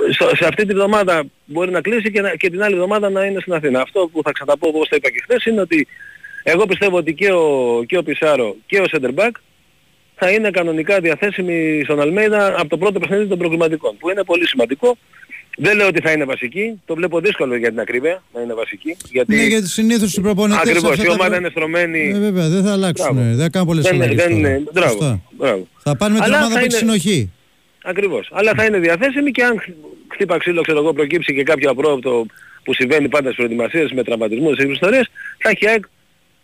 ε, στο- σε αυτή τη βδομάδα μπορεί να κλείσει και, να- και την άλλη εβδομάδα να είναι στην Αθήνα. Αυτό που θα ξαναπώ όπως το είπα και χθες είναι ότι εγώ πιστεύω ότι και ο, και ο Πισάρο και ο Σέντερμπακ θα είναι κανονικά διαθέσιμοι στον Αλμέιδα από το πρώτο παιχνίδι των προκληματικών που είναι πολύ σημαντικό. Δεν λέω ότι θα είναι βασική, το βλέπω δύσκολο για την ακρίβεια να είναι βασική. Γιατί Ναι, γιατί συνήθως οι προπονητές... ακριβώς αυτά η τα ομάδα προ- είναι στρωμένη. Ε, βέβαια, δεν θα αλλάξουν. Μπράβο. Δεν θα κάνουν πολλές δεν, αλλαγές δεν, τώρα. είναι- μπράβο, Σωστά. μπράβο. Θα πάνε με την Αλλά ομάδα θα που έχει είναι- συνοχή. Ακριβώς. Αλλά θα είναι διαθέσιμη και αν χ- χτύπα ξύλο ξέρω εγώ προκύψει και κάποιο απρόοπτο που συμβαίνει πάντα στις προετοιμασίες με τραυματισμούς και ιστορίες θα έχει ΑΕΚ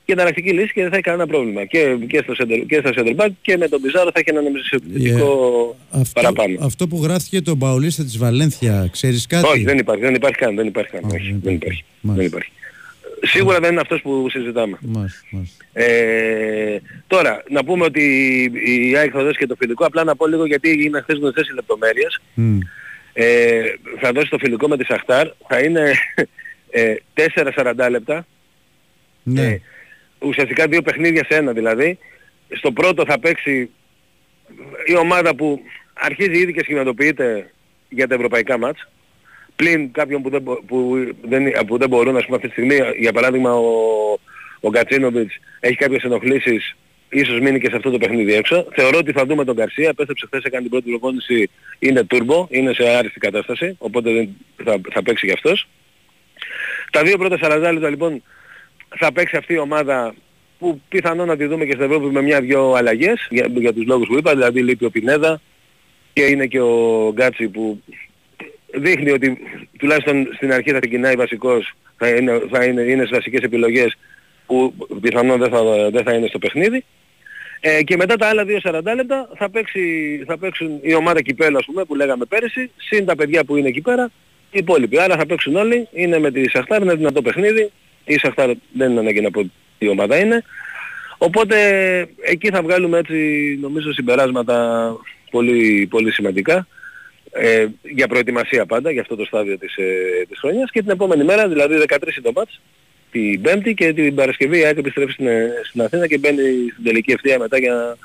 και εναλλακτική λύση και δεν θα έχει κανένα πρόβλημα. Και, και, στο center, και στα center back και με τον Πιζάρο θα έχει ένα νομισματικό Αυτό, παραπάνω. αυτό που γράφτηκε τον Παουλίστα της Βαλένθια, ξέρεις κάτι; Όχι, δεν υπάρχει, δεν υπάρχει καν, δεν υπάρχει καν. όχι, δεν υπάρχει. Δεν υπάρχει. Σίγουρα δεν είναι αυτός που συζητάμε. Μάλιστα, μάλιστα. Ε, τώρα, να πούμε ότι η ΑΕΚ θα δώσει και το φιλικό, απλά να πω λίγο γιατί είναι χθες γνωστές οι λεπτομέρειες. Μμ. Ε, θα δώσει το φιλικό με τη Σαχτάρ, θα είναι ε, 4-40 λεπτά, Ναι. Ουσιαστικά δύο παιχνίδια σε ένα δηλαδή. Στο πρώτο θα παίξει η ομάδα που αρχίζει ήδη και σχηματοποιείται για τα ευρωπαϊκά μάτς. Πλην κάποιων που δεν, μπο- που δεν, που δεν μπορούν, ας πούμε αυτή τη στιγμή, για παράδειγμα ο, ο Γκατσίνοβιτς έχει κάποιες ενοχλήσεις, ίσως μείνει και σε αυτό το παιχνίδι έξω. Θεωρώ ότι θα δούμε τον Καρσία, επέστρεψε χθες, έκανε την πρώτη προπόνηση, είναι turbo, είναι σε άριστη κατάσταση, οπότε δεν, θα, θα παίξει και αυτός. Τα δύο πρώτα 40 λεπτά λοιπόν θα παίξει αυτή η ομάδα που πιθανόν να τη δούμε και στην Ευρώπη με μια-δυο αλλαγές για, για τους λόγους που είπα, δηλαδή λείπει ο Πινέδα και είναι και ο Γκάτσι που δείχνει ότι τουλάχιστον στην αρχή θα ξεκινάει βασικός, θα είναι, θα είναι, είναι στις βασικές επιλογές που πιθανόν δεν θα, δεν θα είναι στο παιχνίδι. Ε, και μετά τα άλλα 2-40 λεπτά θα, παίξει, θα παίξουν η ομάδα κυπέλου ας πούμε που λέγαμε πέρυσι, συν τα παιδιά που είναι εκεί πέρα, οι υπόλοιποι. Άρα θα παίξουν όλοι, είναι με τη Σαχτάρ, είναι δυνατό παιχνίδι. Η Σαχτάρ δεν είναι ανάγκη να πω τι ομάδα είναι. Οπότε εκεί θα βγάλουμε έτσι νομίζω συμπεράσματα πολύ, πολύ σημαντικά ε, για προετοιμασία πάντα για αυτό το στάδιο της, ε, της χρονιάς και την επόμενη μέρα, δηλαδή 13 το μάτς, την Πέμπτη και την Παρασκευή η ΑΕΚ επιστρέφει στην, ε, στην Αθήνα και μπαίνει στην τελική ευθεία μετά για,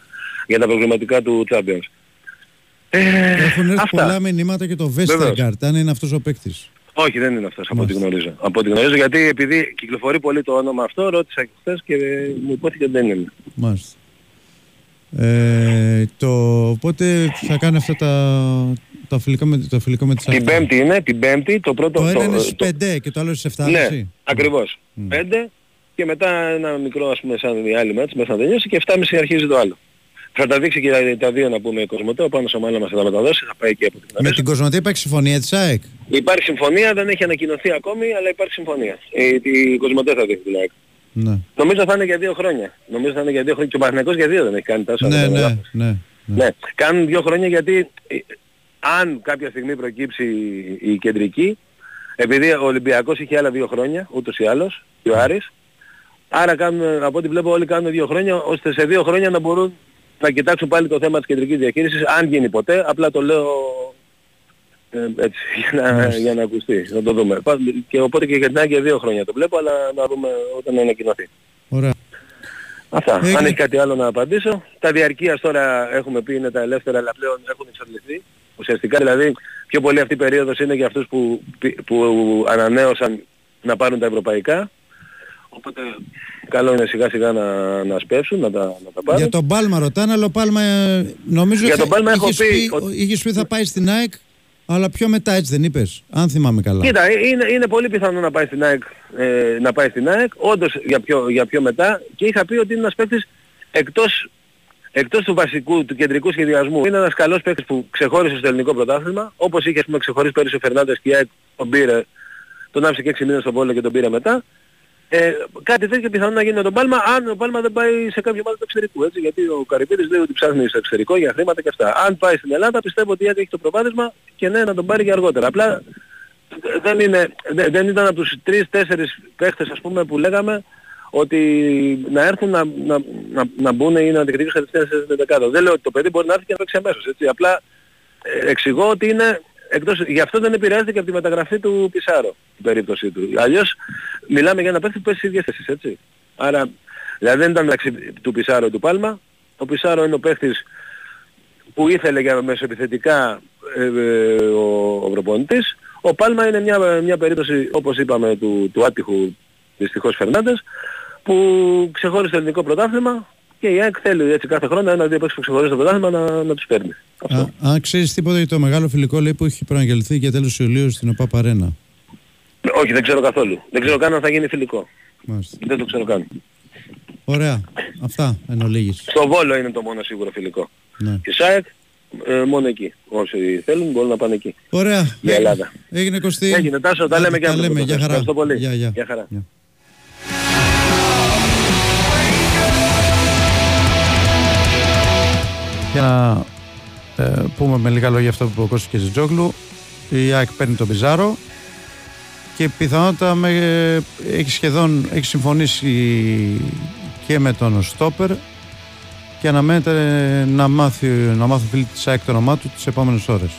για τα προβληματικά του Champions. Ε, Έχουν έρθει αυτά. πολλά μηνύματα και το Βεβαίως. Βέστεργαρτ, αν είναι αυτός ο παίκτης. Όχι, δεν είναι αυτός από ό,τι γνωρίζω. Από ό,τι γνωρίζω γιατί επειδή κυκλοφορεί πολύ το όνομα αυτό, ρώτησα και χθες και ε, μου υπόθηκε ότι δεν είναι. Μάλιστα. Ε, το, οπότε θα κάνει αυτά τα, τα φιλικά με, το φιλικό με τις Την Αχτάρ. Πέμπτη είναι, την Πέμπτη, το πρώτο... Το ένα είναι το- στις 5 και το άλλο στις 7.30. Ναι, ακριβώς. 5 και μετά ένα μικρό ας πούμε σαν η άλλη μάτς μέσα να τελειώσει και 7.30 αρχίζει το άλλο. Θα τα δείξει και τα δύο να πούμε Κοσμοτέ, ο Πάνος ο Μάλα μας θα τα μεταδώσει, θα πάει και από την Με την Κοσμοτέ υπάρχει συμφωνία της ΑΕΚ; Υπάρχει συμφωνία, δεν έχει ανακοινωθεί ακόμη, αλλά υπάρχει συμφωνία. Ε, η Κοσμοτέ θα δείχνει την ΑΕΚ. Ναι, Νομίζω θα είναι για δύο χρόνια. Νομίζω θα είναι για δύο χρόνια. Και ο Παναγικός για δύο δεν έχει κάνει τόσο. ναι, δεν ναι, είναι ναι. ναι, κάνουν δύο χρόνια γιατί ε, αν κάποια στιγμή προκύψει η κεντρική, επειδή ο Ολυμπιακός είχε άλλα δύο χρόνια, ούτως ή άλλως, και ο Άρης, άρα κάνουν, από ό,τι βλέπω όλοι κάνουν δύο χρόνια, ώστε σε δύο χρόνια να μπορούν να κοιτάξουν πάλι το θέμα της κεντρικής διαχείρισης, αν γίνει ποτέ, απλά το λέω ε, έτσι, [laughs] για να, για να ακουστεί, να το δούμε. Πα- Και οπότε και για την άλλη για δύο χρόνια το βλέπω, αλλά να δούμε όταν ανακοινωθεί. Ωραία. Αυτά. Έγινε. Αν έχει κάτι άλλο να απαντήσω. Τα διαρκείας τώρα έχουμε πει είναι τα ελεύθερα, αλλά πλέον έχουν εξαντληθεί. Ουσιαστικά δηλαδή πιο πολύ αυτή η περίοδος είναι για αυτούς που, που ανανέωσαν να πάρουν τα ευρωπαϊκά. Οπότε καλό είναι σιγά σιγά να, να σπεύσουν, να τα, να τα πάρουν. Για τον Πάλμα ρωτάνε, αλλά ο Πάλμα ε, νομίζω Για είχε- τον Πάλμα έχω είχες πει ο- είχες πει θα πάει στην ΑΕΚ, αλλά πιο μετά έτσι δεν είπες, αν θυμάμαι καλά. Κοίτα, είναι, είναι πολύ πιθανό να πάει στην ΑΕΚ, ε, να πάει στην ΑΕΚ όντως για πιο, για πιο μετά και είχα πει ότι είναι ένας παίκτης εκτός, εκτός του βασικού, του κεντρικού σχεδιασμού. Είναι ένας καλός παίκτης που ξεχώρισε στο ελληνικό πρωτάθλημα, όπως είχε ας πούμε ξεχωρίσει πέρυσι ο Φερνάντες και η ΑΕΚ τον πήρε, τον άφησε και 6 μήνες στον πόλο και τον πήρε μετά. Ε, κάτι τέτοιο πιθανό να γίνει με τον Πάλμα αν ο Πάλμα δεν πάει σε κάποιο μάτι του εξωτερικού. Έτσι, γιατί ο Καρυπίδης λέει ότι ψάχνει στο εξωτερικό για χρήματα και αυτά. Αν πάει στην Ελλάδα πιστεύω ότι η ΑΕΚ έχει το προβάδισμα και ναι να τον πάρει για αργότερα. Απλά δεν, είναι, δεν, δεν ήταν από τους τρεις-τέσσερις παίχτες ας πούμε που λέγαμε ότι να έρθουν να, να, να, να μπουν ή να διεκδικήσουν κατευθείαν σε δεκάδας. Δεν λέω ότι το παιδί μπορεί να έρθει και να παίξει αμέσως. Έτσι. Απλά ε, εξηγώ ότι είναι εκτός, γι' αυτό δεν επηρεάζεται και από τη μεταγραφή του Πισάρο η περίπτωσή του. Αλλιώς μιλάμε για ένα παίχτη που παίζει στις ίδιες θέσεις, έτσι. Άρα, δηλαδή δεν ήταν μεταξύ του Πισάρο του Πάλμα. Ο Πισάρο είναι ο παίχτης που ήθελε για μεσοεπιθετικά ε, ε, ο, ο προπονητής. Ο Πάλμα είναι μια, μια περίπτωση όπως είπαμε του, του άτυχου δυστυχώς Φερνάντες που ξεχώρισε το ελληνικό πρωτάθλημα και η ΑΕΚ θέλει έτσι κάθε χρόνο ένα-δύο παίξεις που ξεχωρίζει το πρωτάθλημα να, να τους παίρνει. Αυτό. Α, αν ξέρεις τίποτα για το μεγάλο φιλικό λέει που έχει προαγγελθεί για τέλος Ιουλίου στην ΟΠΑ Παρένα. Όχι, δεν ξέρω καθόλου. Δεν ξέρω καν αν θα γίνει φιλικό. Μάλιστα. Δεν το ξέρω καν. Ωραία. Αυτά εν ολίγης. Στο Βόλο είναι το μόνο σίγουρο φιλικό. Ναι. Και ΣΑΕΚ ε, μόνο εκεί. Όσοι θέλουν μπορούν να πάνε εκεί. Ωραία. Για Ελλάδα. Έγινε Κωστή. Έγινε Τάσο, τα λέμε και τα αύριο. λέμε. Γεια χαρά. Ευχαριστώ πολύ. Γεια, γεια. Γεια χαρά. Γεια. Για να ε, πούμε με λίγα λόγια αυτό που είπε ο Κώστας και Ζητζόγλου η ΑΕΚ παίρνει τον Πιζάρο και πιθανότατα με, έχει σχεδόν έχει συμφωνήσει και με τον Στόπερ και αναμένεται να μάθει να μάθει φίλοι της ΑΕΚ το όνομά του τις επόμενες ώρες.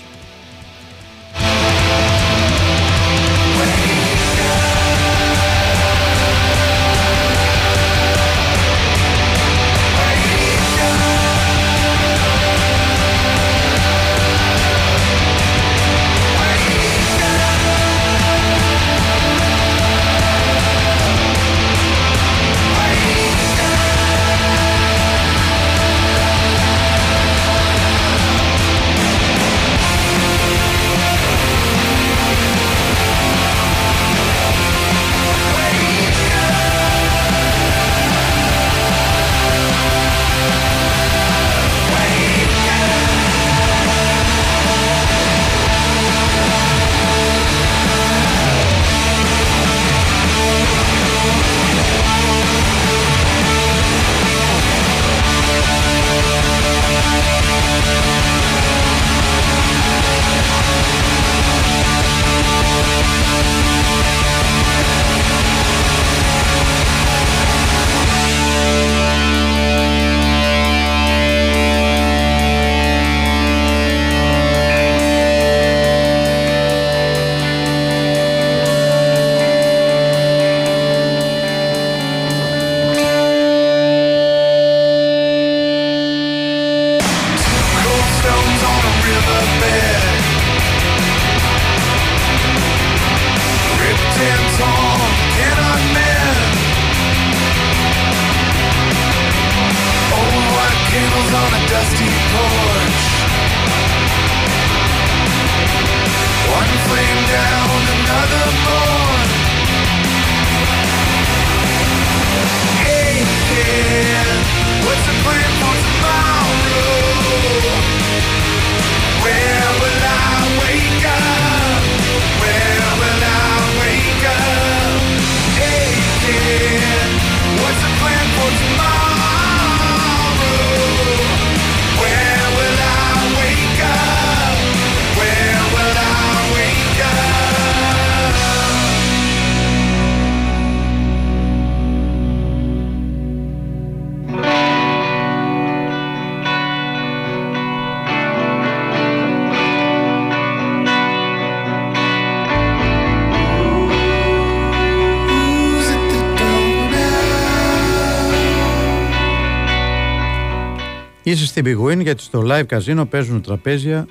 Στην Big Win γιατί στο live καζίνο παίζουν τραπέζια,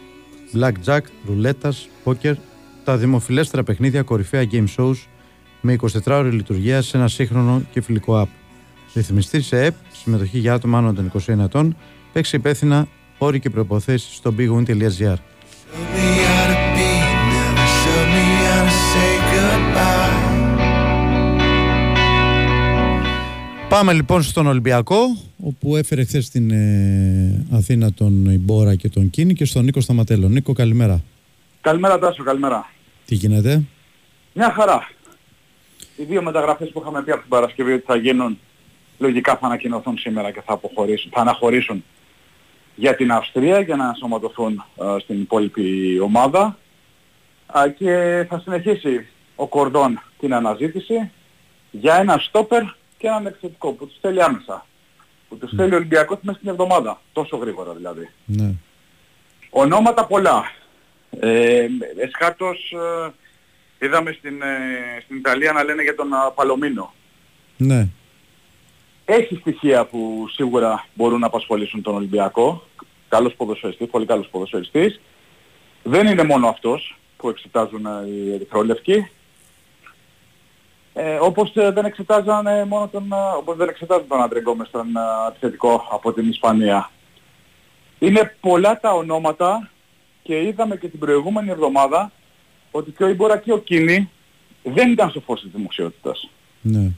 blackjack, ρουλέτας, poker, τα δημοφιλέστερα παιχνίδια κορυφαία game shows με 24 ώρες λειτουργία σε ένα σύγχρονο και φιλικό app. Ρυθμιστή σε ΕΠ, συμμετοχή για άτομα άνω των 21 ετών, παίξει υπεύθυνα όροι και προποθέσει στο bigwin.gr. Πάμε λοιπόν στον Ολυμπιακό, όπου έφερε χθες στην ε, Αθήνα τον Ιμπόρα και τον Κίνη και στον Νίκο Σταματέλο. Νίκο, καλημέρα. Καλημέρα Τάσο, καλημέρα. Τι γίνεται; Μια χαρά. Οι δύο μεταγραφές που είχαμε πει από την Παρασκευή ότι θα γίνουν λογικά θα ανακοινωθούν σήμερα και θα, αποχωρήσουν, θα αναχωρήσουν για την Αυστρία για να ενσωματωθούν ε, στην υπόλοιπη ομάδα Α, και θα συνεχίσει ο Κορδόν την αναζήτηση για ένα στόπερ και έναν εξαιρετικό που τους θέλει άμεσα. Που τους θέλει ο Ολυμπιακός μέσα στην εβδομάδα. Τόσο γρήγορα δηλαδή. Ναι. Ονόματα πολλά. Ε, εσχάτως ε, είδαμε στην, ε, στην Ιταλία να λένε για τον α, Παλομίνο. Ναι. Έχει στοιχεία που σίγουρα μπορούν να απασχολήσουν τον Ολυμπιακό. Καλός ποδοσφαιριστής, πολύ καλός ποδοσφαιριστής. Δεν είναι μόνο αυτός που εξετάζουν ε, οι ερυθρόλευκοι. Ε, όπως ε, δεν εξετάζανε μόνο τον, ε, όπως δεν εξετάζουν τον Άντρε Γκόμες τον ε, επιθετικό από την Ισπανία. Είναι πολλά τα ονόματα και είδαμε και την προηγούμενη εβδομάδα ότι και ο Ιμπόρα και ο Κίνη δεν ήταν στο φως της δημοσιότητας. Ναι.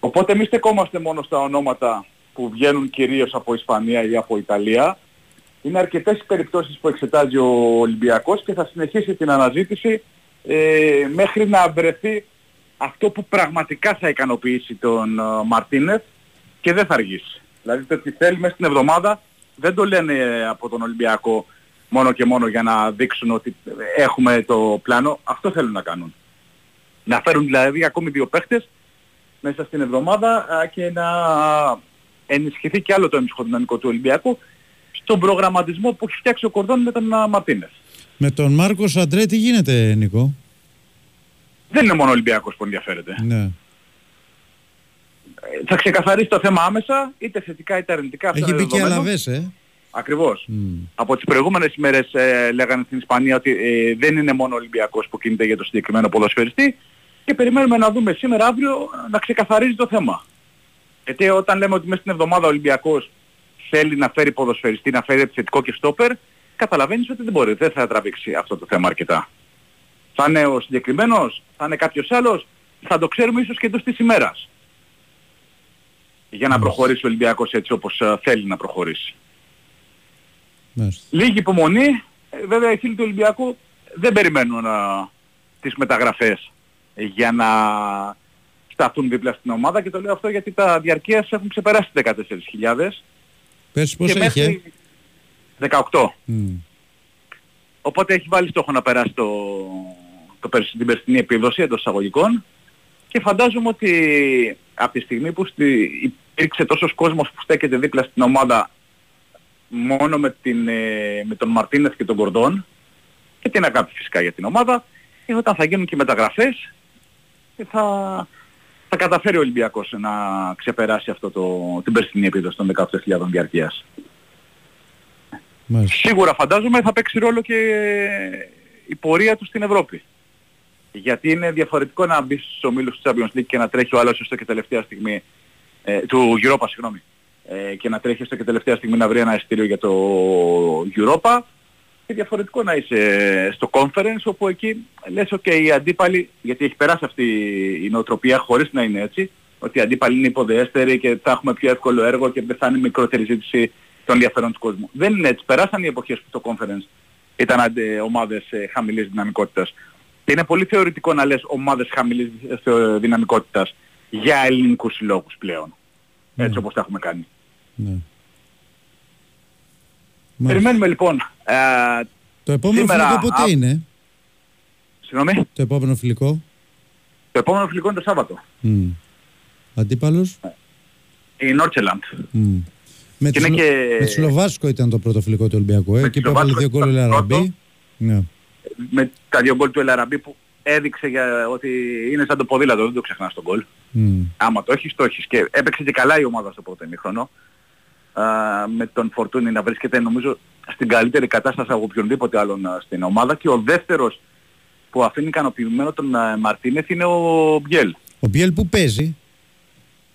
Οπότε εμείς στεκόμαστε μόνο στα ονόματα που βγαίνουν κυρίως από Ισπανία ή από Ιταλία. Είναι αρκετές οι περιπτώσεις που εξετάζει ο Ολυμπιακός και θα συνεχίσει την αναζήτηση ε, μέχρι να βρεθεί αυτό που πραγματικά θα ικανοποιήσει τον ε, Μαρτίνεθ και δεν θα αργήσει. Δηλαδή το ότι θέλει μέσα στην εβδομάδα δεν το λένε από τον Ολυμπιακό μόνο και μόνο για να δείξουν ότι έχουμε το πλάνο. Αυτό θέλουν να κάνουν. Να φέρουν δηλαδή ακόμη δύο παίχτες μέσα στην εβδομάδα α, και να ενισχυθεί και άλλο το εμψυχοδυναμικό του Ολυμπιακού στον προγραμματισμό που έχει φτιάξει ο Κορδόν με τον α, Μαρτίνες. Με τον Μάρκος Σαντρέ τι γίνεται, Νικό. Δεν είναι μόνο ο Ολυμπιακός που ενδιαφέρεται. Ναι. Ε, Θα ξεκαθαρίσει το θέμα άμεσα, είτε θετικά είτε αρνητικά. αυτό Έχει είναι μπει και δεδομένο. Αλαβές, ε. Ακριβώς. Από τις προηγούμενες ημέρες ε, λέγανε στην Ισπανία ότι ε, δεν είναι μόνο ο Ολυμπιακός που κινείται για το συγκεκριμένο ποδοσφαιριστή και περιμένουμε να δούμε σήμερα αύριο να ξεκαθαρίζει το θέμα. Γιατί όταν λέμε ότι μέσα στην εβδομάδα ο Ολυμπιακός θέλει να φέρει ποδοσφαιριστή, να φέρει επιθετικό και στόπερ, καταλαβαίνεις ότι δεν μπορεί, δεν θα τραβήξει αυτό το θέμα αρκετά. Θα είναι ο συγκεκριμένος, θα είναι κάποιος άλλος, θα το ξέρουμε ίσως και εντός της ημέρας. Για να προχωρήσει ο Ολυμπιακός έτσι όπως ε, θέλει να προχωρήσει. Μάλιστα. Λίγη υπομονή. Ε, Βέβαια οι φίλοι του Ολυμπιακού δεν περιμένουν α, τις μεταγραφές για να σταθούν δίπλα στην ομάδα και το λέω αυτό γιατί τα διαρκείας έχουν ξεπεράσει τις 14.000 Πέρσι πώς και είχε; μέχρι 18. Μμ. Οπότε έχει βάλει στόχο να περάσει το, το, περσι- την περσινή επίδοση εντός εισαγωγικών και φαντάζομαι ότι από τη στιγμή που στη, υπήρξε τόσος κόσμος που στέκεται δίπλα στην ομάδα μόνο με, την, ε, με τον Μαρτίνεθ και τον Κορδόν και την αγάπη φυσικά για την ομάδα και όταν θα γίνουν και οι μεταγραφές ε, θα, θα καταφέρει ο Ολυμπιακός να ξεπεράσει αυτό το, την περσινή επίδοση των 18.000 διαρκείας. Μάλιστα. Σίγουρα φαντάζομαι θα παίξει ρόλο και η πορεία του στην Ευρώπη. Γιατί είναι διαφορετικό να μπει στους ομίλους του Champions League και να τρέχει ο άλλος έστω και τελευταία στιγμή, ε, του Europa συγγνώμη, ε, και να τρέχει έστω και τελευταία στιγμή να βρει ένα ειστήριο για το Europa και διαφορετικό να είσαι στο conference όπου εκεί λες ότι οι αντίπαλοι, γιατί έχει περάσει αυτή η νοοτροπία χωρίς να είναι έτσι, ότι οι αντίπαλοι είναι υποδεέστεροι και θα έχουμε πιο εύκολο έργο και δεν θα είναι μικρότερη ζήτηση των ενδιαφέρον του κόσμου. Δεν είναι έτσι. Περάσαν οι εποχές που το conference ήταν αντε, ομάδες ε, χαμηλής δυναμικότητας. Και είναι πολύ θεωρητικό να λες ομάδες χαμηλής ε, δυναμικότητας για ελληνικούς συλλόγους πλέον. Έτσι όπως τα έχουμε κάνει. Ναι. Περιμένουμε λοιπόν. Ε, Το επόμενο σήμερα, φιλικό πότε α- είναι; Συγγνώμη; Το επόμενο φιλικό; Το επόμενο φιλικό είναι το Σάββατο. Μμ. Αντίπαλος; Η Νόρτσελαντ. Μμ. Με, Και τη είναι Σλο- και- με τη Σλοβάσκο ήταν το πρώτο φιλικό του Ολυμπιακού. Ε, Με εκεί τη που έβαλε Σλοβάσκο δύο γκολ ο ήταν το Λαραμπή. πρώτο. Ναι. Με τα δύο γκολ του Ελαραμπή που έδειξε για ότι είναι σαν το ποδήλατο, δεν το ξεχνάς τον γκολ. Μμ. Άμα το έχεις, το έχεις. Και έπαιξε και καλά η ομάδα στο πρώτο ημίχρονο. Α, με τον Φορτούνη να βρίσκεται νομίζω στην καλύτερη κατάσταση από οποιονδήποτε άλλον α, στην ομάδα. Και ο δεύτερος που αφήνει ικανοποιημένο τον α, Μαρτίνεθ είναι ο Μπιέλ. Ο Μπιέλ που παίζει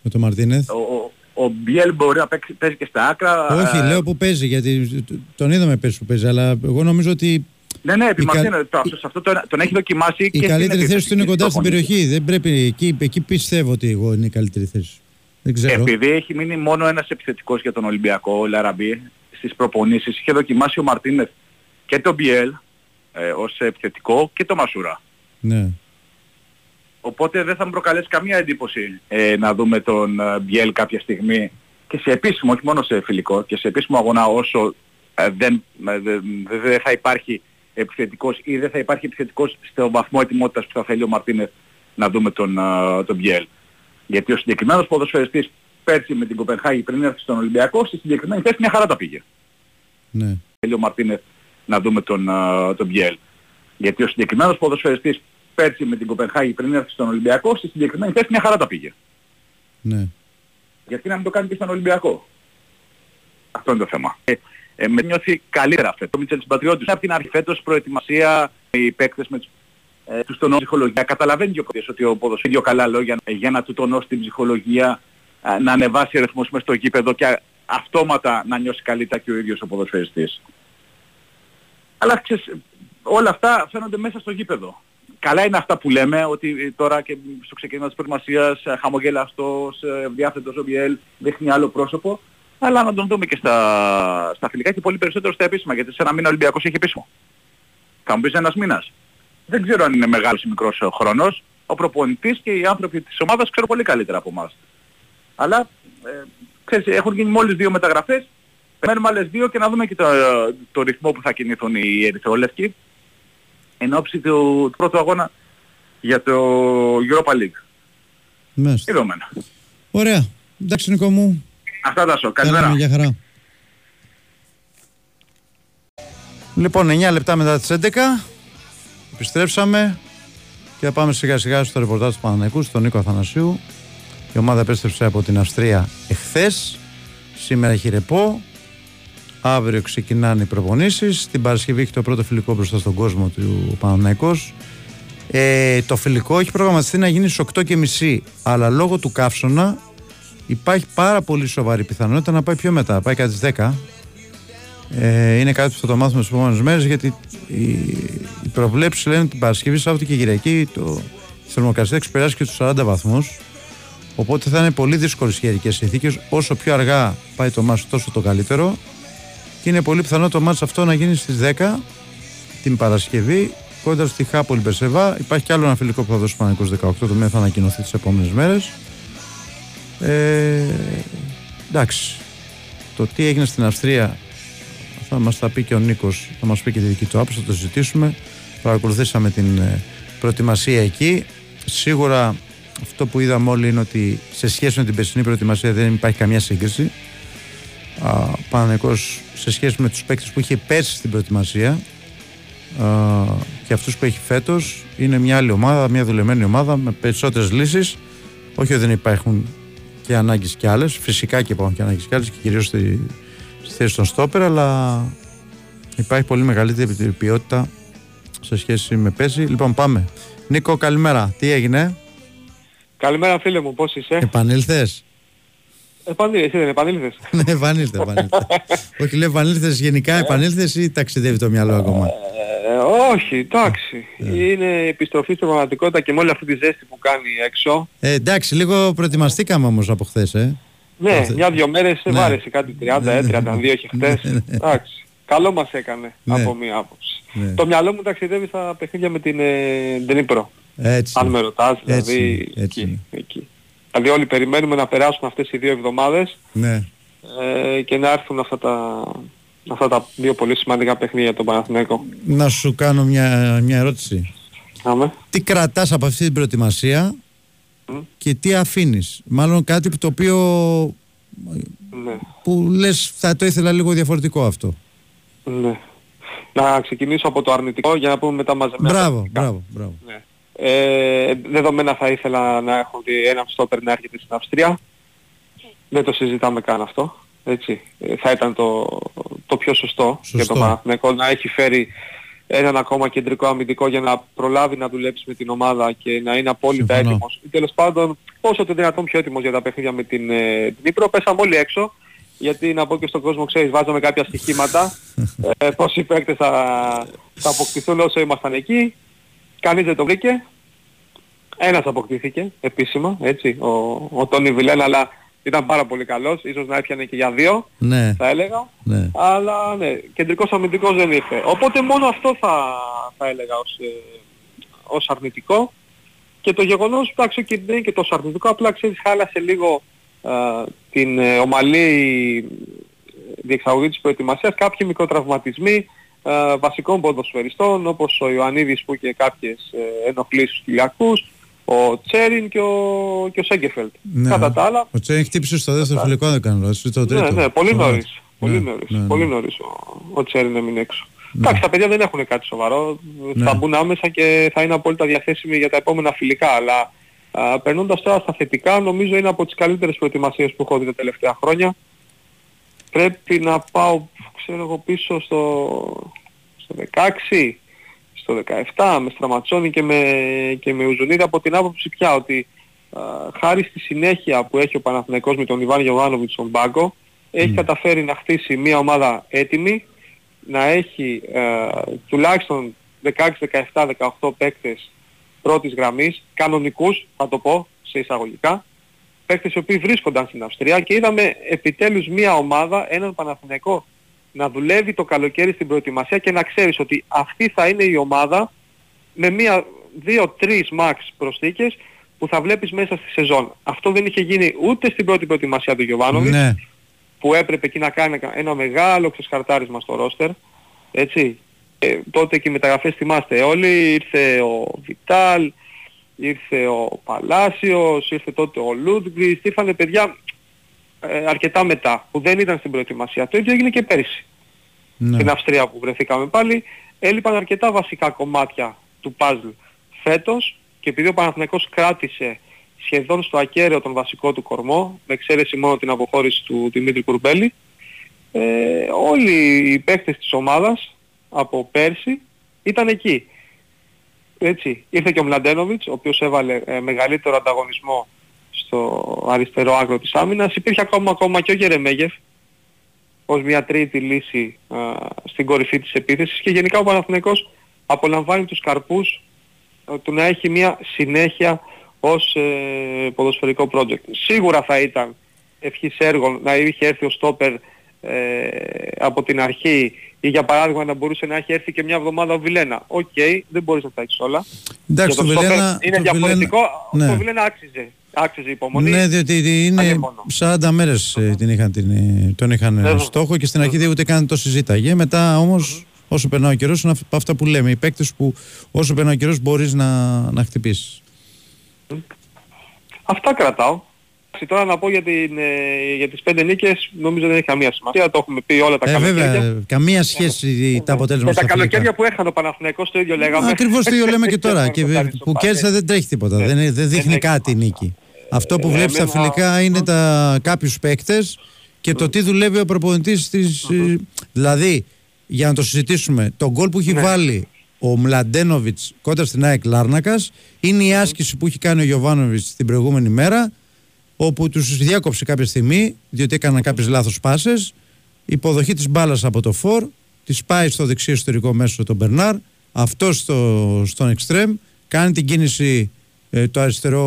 με τον Μαρτίνεθ; Ο, ο, ο Μπιέλ μπορεί να παίξει, παίζει και στα άκρα. Όχι, α, λέω που παίζει γιατί τον είδαμε πέρσι που παίζει, αλλά εγώ νομίζω ότι Ναι, ναι, επί η κα- Μαρτίνεθ, το- σε αυτό τον, τον έχει δοκιμάσει η και στην καλύτερη επίθεση θέση του είναι και κοντά στο στην χωνί. περιοχή. Δεν πρέπει, εκεί, εκεί πιστεύω ότι εγώ είναι η καλύτερη θέση. Δεν ξέρω. Επειδή έχει μείνει μόνο ένας επιθετικός για τον Ολυμπιακό, ο Λαραμπή, στις προπονήσεις είχε δοκιμάσει ο Μαρτίνεθ και τον Μπιέλ ε, ως επιθετικό και το Μασούρα. Ναι. Οπότε δεν θα μου προκαλέσει καμία εντύπωση ε, να δούμε τον ε, Μπιέλ κάποια στιγμή και σε επίσημο, όχι μόνο σε φιλικό, και σε επίσημο αγώνα όσο ε, δεν, ε, δεν, δεν θα υπάρχει επιθετικός ή δεν θα υπάρχει επιθετικός στο βαθμό ετοιμότητας που θα θέλει ο Μαρτίνεθ να δούμε τον, ε, τον Μπιέλ. Γιατί ο συγκεκριμένος ποδοσφαιριστής πέρσι με την Κοπενχάγη πριν έρθει στον Ολυμπιακό, στη συγκεκριμένη θέση μια χαρά τα πήγε. Ναι. Θέλει ο Μαρτίνεθ να δούμε τον, ε, τον Μπιέλ. Γιατί ο συγκεκριμένος ποδοσφαιριστής πέρσι με την Κοπενχάγη πριν έρθει στον Ολυμπιακό, στη συγκεκριμένη θέση μια χαρά τα πήγε. Ναι. Γιατί να μην το κάνει και στον Ολυμπιακό; Αυτό είναι το θέμα. Ε, ε, με νιώθει καλύτερα φέτος. Ο Μίτσελ Συμπατριώτης από την αρχή φέτος προετοιμασία, οι παίκτες με τους ε, τους τονώσει ψυχολογία. Καταλαβαίνει και ο κομμάτιος ότι ο ποδοσφαίριος δύο καλά λόγια ε, για να του τονώσει την ψυχολογία, ε, να ανεβάσει ρυθμούς μες στο γήπεδο και αυτόματα να νιώσει καλύτερα και ο ίδιος ο ποδοσφαιριστής. Αλλά ξέρεις, όλα αυτά φαίνονται μέσα στο γήπεδο. Καλά είναι αυτά που λέμε, ότι τώρα και στο ξεκίνημα της προετοιμασίας χαμογελαστός, διάθετος ο Βιέλ, δείχνει άλλο πρόσωπο. Αλλά να τον δούμε και στα, στα φιλικά και πολύ περισσότερο στα επίσημα, γιατί σε ένα μήνα ο Ολυμπιακός έχει επίσημο. Θα μου πεις ένας μήνας. Δεν ξέρω αν είναι μεγάλος ή μικρός ο χρόνος. Ο προπονητής και οι άνθρωποι της ομάδας ξέρουν πολύ καλύτερα από εμάς. Αλλά ε, ξέρεις, έχουν γίνει μόλις δύο μεταγραφές. Περιμένουμε άλλες δύο και να δούμε και το, το ρυθμό που θα κινηθούν οι Ερυθρόλευκοι εν ώψη του, του πρώτου αγώνα για το Europa League. Μάλιστα. Ειδωμένα. Ωραία. Εντάξει Νίκο μου. Αυτά τα σου. Καλημέρα. Καλημέρα. Για χαρά. Λοιπόν, 9 λεπτά μετά τις 11 επιστρέψαμε και θα πάμε σιγά σιγά στο ρεπορτάζ του Παναναϊκού, στον Νίκο Αθανασίου. Η ομάδα επέστρεψε από την Αυστρία εχθές. Σήμερα έχει ρεπό. Αύριο ξεκινάνε οι προπονήσεις. Την Παρασκευή έχει το πρώτο φιλικό μπροστά στον κόσμο του Παναναϊκός. Ε, το φιλικό έχει προγραμματιστεί να γίνει στις 8.30 αλλά λόγω του καύσωνα υπάρχει πάρα πολύ σοβαρή πιθανότητα να πάει πιο μετά, πάει κάτι στις 10 ε, είναι κάτι που θα το μάθουμε στις επόμενες μέρες γιατί οι, οι προβλέψεις λένε την Παρασκευή, Σάββατο και Κυριακή το η θερμοκρασία έχει περάσει και τους 40 βαθμούς οπότε θα είναι πολύ δύσκολες καιρικές συνθήκες όσο πιο αργά πάει το μάτς τόσο το καλύτερο και είναι πολύ πιθανό το μάτς αυτό να γίνει στις 10 την Παρασκευή κόντρα στη Χάπολη Μπερσεβά. Υπάρχει και άλλο ένα φιλικό που θα δώσει πάνω 18, το οποίο θα ανακοινωθεί τις επόμενες μέρες. Ε, εντάξει. Το τι έγινε στην Αυστρία θα μας τα πει και ο Νίκος, θα μας πει και τη δική του άποψη, θα το συζητήσουμε. Παρακολουθήσαμε την ε, προετοιμασία εκεί. Σίγουρα αυτό που είδαμε όλοι είναι ότι σε σχέση με την περσινή προετοιμασία δεν υπάρχει καμία σύγκριση. Πανεκός σε σχέση με τους παίκτες που είχε πέρσι στην προετοιμασία και αυτούς που έχει φέτος είναι μια άλλη ομάδα, μια δουλεμένη ομάδα με περισσότερες λύσεις όχι ότι δεν υπάρχουν και ανάγκες και άλλες. Φυσικά και υπάρχουν και ανάγκες και άλλες και κυρίως στη, στη θέση των στόπερ αλλά υπάρχει πολύ μεγαλύτερη ποιότητα σε σχέση με πέρσι λοιπόν πάμε. Νίκο καλημέρα, τι έγινε; Καλημέρα φίλε μου, πώς είσαι; Επανήλθες; Επανήλθες, εσύ δεν επανήλθες. [laughs] Ναι επανήλθες, επανήλθες. [laughs] Όχι λέω επανήλθες γενικά επανήλθες ή ταξιδεύει το μυαλό ακόμα; Ε, όχι, εντάξει. Είναι επιστροφή στην πραγματικότητα και με όλη αυτή τη ζέστη που κάνει έξω. ε, Εντάξει λίγο προετοιμαστήκαμε όμως από χθες ε. Ναι, Αυτή- μια-δυο μέρες Ναι. βάρεσε κάτι 30, ε, 32 και χτες. Εντάξει. Καλό μας έκανε Ναι. από μία άποψη. Ναι. Το μυαλό μου ταξιδεύει στα παιχνίδια με την ε, Ντνίπρο. Έτσι. Αν με ρωτάς, Έτσι, δηλαδή έτσι. εκεί, εκεί. Δηλαδή όλοι περιμένουμε να περάσουν αυτές οι δύο εβδομάδες Ναι. ε, και να έρθουν αυτά τα, αυτά τα δύο πολύ σημαντικά παιχνίδια για τον Παναθηναϊκό. Να σου κάνω μια, μια ερώτηση. Άμε. Τι κρατάς από αυτή την προετοιμασία και τι αφήνεις; Μάλλον κάτι που το οποίο Ναι. που λες θα το ήθελα λίγο διαφορετικό αυτό. Ναι. Να ξεκινήσω από το αρνητικό για να πούμε μετά μαζεμένα. Μπράβο, μπράβο, μπράβο. Ε, δεδομένα θα ήθελα να έχω ότι ένα στόπερ να έρχεται στην Αυστρία. Δεν το συζητάμε καν αυτό. Έτσι. Ε, θα ήταν το, το πιο σωστό, για τον Παναθηναϊκό να έχει φέρει έναν ακόμα κεντρικό αμυντικό για να προλάβει να δουλέψει με την ομάδα και να είναι απόλυτα Συμφωνώ. έτοιμος. Ή τέλος πάντων όσο το δυνατόν πιο έτοιμος για τα παιχνίδια με την ε, Νύπρο. Πέσαμε όλοι έξω γιατί να πω και στον κόσμο ξέρεις βάζαμε κάποια στοιχήματα [laughs] ε, πόσοι παίκτες θα, θα αποκτηθούν όσο ήμασταν εκεί. Κανείς δεν το βρήκε. Ένας αποκτήθηκε επίσημα, έτσι, ο, ο Τόνι Βιλέν, αλλά ήταν πάρα πολύ καλός. Ίσως να έπιανε και για δύο, Ναι, θα έλεγα. ναι. Αλλά ναι, κεντρικός αμυντικός δεν ήρθε. Οπότε μόνο αυτό θα, θα έλεγα ως, ε, ως αρνητικό. Και το γεγονός, εντάξει, και δεν είναι και τόσο αρνητικό, απλά ξέρεις χάλασε λίγο α, την ε, ομαλή διεξαγωγή της προετοιμασίας, κάποιοι μικροτραυματισμοί α, βασικών ποδοσφαιριστών, όπως ο Ιωαννίδης που είχε κάποιες ε, ενοχλήσεις στους κοιλιακούς, ο Τσέριν και ο, και ο Σέγκεφελτ. ναι. Κατά τα άλλα, Ο Τσέν χτύπησε στο δεύτερο φιλικό, αν δεν κάνω λάθος, ή το τρίτο. ναι, ναι, πολύ Στο νωρίς. μάτς. Πολύ Ναι, νωρίς. ναι, ναι. Πολύ νωρίς ο, ο Τσέριν έμεινε έξω. Εντάξει, τα παιδιά δεν έχουν κάτι σοβαρό. Ναι. Θα μπουν άμεσα και θα είναι απόλυτα διαθέσιμοι για τα επόμενα φιλικά. Αλλά α, περνώντας τώρα στα θετικά, νομίζω είναι από τις καλύτερες προετοιμασίες που έχω δει τα τελευταία χρόνια. πρέπει να πάω, ξέρω εγώ, πίσω στο, στο 16, στο 17, με Στραματσόνη και με, και με Ουζουνίδη από την άποψη πια ότι α, χάρη στη συνέχεια που έχει ο Παναθηναϊκός με τον Ιβάν Γιωβάνοβιτς στον πάγκο, έχει καταφέρει να χτίσει μια ομάδα έτοιμη, να έχει ε, τουλάχιστον 16, 17, 18 παίκτες πρώτης γραμμής, κανονικούς θα το πω σε εισαγωγικά, παίκτες οι οποίοι βρίσκονταν στην Αυστρία και είδαμε επιτέλους μια ομάδα, έναν Παναθηναϊκό να δουλεύει το καλοκαίρι στην προετοιμασία και να ξέρεις ότι αυτή θα είναι η ομάδα με μία, δύο, τρεις max προσθήκες που θα βλέπεις μέσα στη σεζόν. Αυτό δεν είχε γίνει ούτε στην πρώτη προετοιμασία του Γιωβάνοβιτς, Ναι. που έπρεπε εκεί να κάνει ένα μεγάλο ξεσχαρτάρισμα στο ρόστερ, έτσι. Ε, τότε και οι μεταγραφές θυμάστε όλοι, ήρθε ο Βιτάλ, ήρθε ο Παλάσιος, ήρθε τότε ο Λούντγκριστ, ήρθανε παιδιά ε, αρκετά μετά, που δεν ήταν στην προετοιμασία. Το ίδιο έγινε και πέρυσι. Ναι. Στην Αυστρία που βρεθήκαμε πάλι, έλειπαν αρκετά βασικά κομμάτια του puzzle φέτος και επειδή ο Παναθηναϊκός κράτησε σχεδόν στο ακέραιο τον βασικό του κορμό, με εξαίρεση μόνο την αποχώρηση του Δημήτρη Κουρμπέλη, ε, όλοι οι παίκτες της ομάδας από πέρσι ήταν εκεί. Έτσι, ήρθε και ο Μλαντένοβιτς, ο οποίος έβαλε ε, μεγαλύτερο ανταγωνισμό στο αριστερό άκρο της άμυνας. Υπήρχε ακόμα, ακόμα και ο Γερεμέγεφ ως μια τρίτη λύση α, στην κορυφή της επίθεσης και γενικά ο Παναθηναϊκός απολαμβάνει τους καρπούς ε, του να έχει μια συνέχεια ως ε, ποδοσφαιρικό project. Σίγουρα θα ήταν ευχής έργον να είχε έρθει ο στόπερ ε, από την αρχή ή για παράδειγμα να μπορούσε να έχει έρθει και μια εβδομάδα ο Βιλένα. Οκ, δεν μπορείς να τα έχεις όλα. Εντάξει, Για το τον στόπερ Βιλένα- είναι το διαφορετικό. Βιλένα- ναι. Το Βιλένα άξιζε. Άξιζε υπομονή. Ναι, διότι είναι 40 μέρες την είχαν, την, ε, τον είχαν Ναι, στόχο και στην αρχή δεν ούτε καν το συζήταγε. Μετά όμως, όσο περνάει ο καιρός, είναι αυ- από αυτά που λέμε. Οι παίκτες που όσο περνάει ο καιρός μπορείς να, να χτυπήσεις. Αυτά κρατάω. Εντάξει, Τώρα να πω για, την, ε, για τις πέντε νίκες νομίζω δεν έχει καμία σημασία. Το έχουμε πει όλα τα Ε, καλοκαίρια. βέβαια, καμία σχέση τα αποτέλεσμα Με τα στα φιλικά. καλοκαίρια που έχανε ο Παναθηναϊκός το ίδιο λέγαμε. Ακριβώς το ίδιο λέμε και [laughs] τώρα. και το που κέρδισε δεν τρέχει τίποτα. δεν, είναι- δεν δείχνει κάτι η νίκη. Αυτό που Ε, βλέπεις στα εμένα- φιλικά είναι τα, κάποιους παίκτες και το τι δουλεύει ο προπονητής της... ε, Δηλαδή, για να το συζητήσουμε, το γκολ που έχει βάλει ο Μλαντένοβιτς κόντρα στην ΑΕΚ Λάρνακας είναι η άσκηση που έχει κάνει ο Γιωβάνοβιτς την προηγούμενη μέρα όπου τους διάκοψε κάποια στιγμή διότι έκαναν κάποιες λάθος πάσες. Υποδοχή της μπάλας από το φορ της πάει στο δεξί εσωτερικό μέσο τον Μπερνάρ αυτός στο, στον εξτρέμ κάνει την κίνηση ε, το αριστερό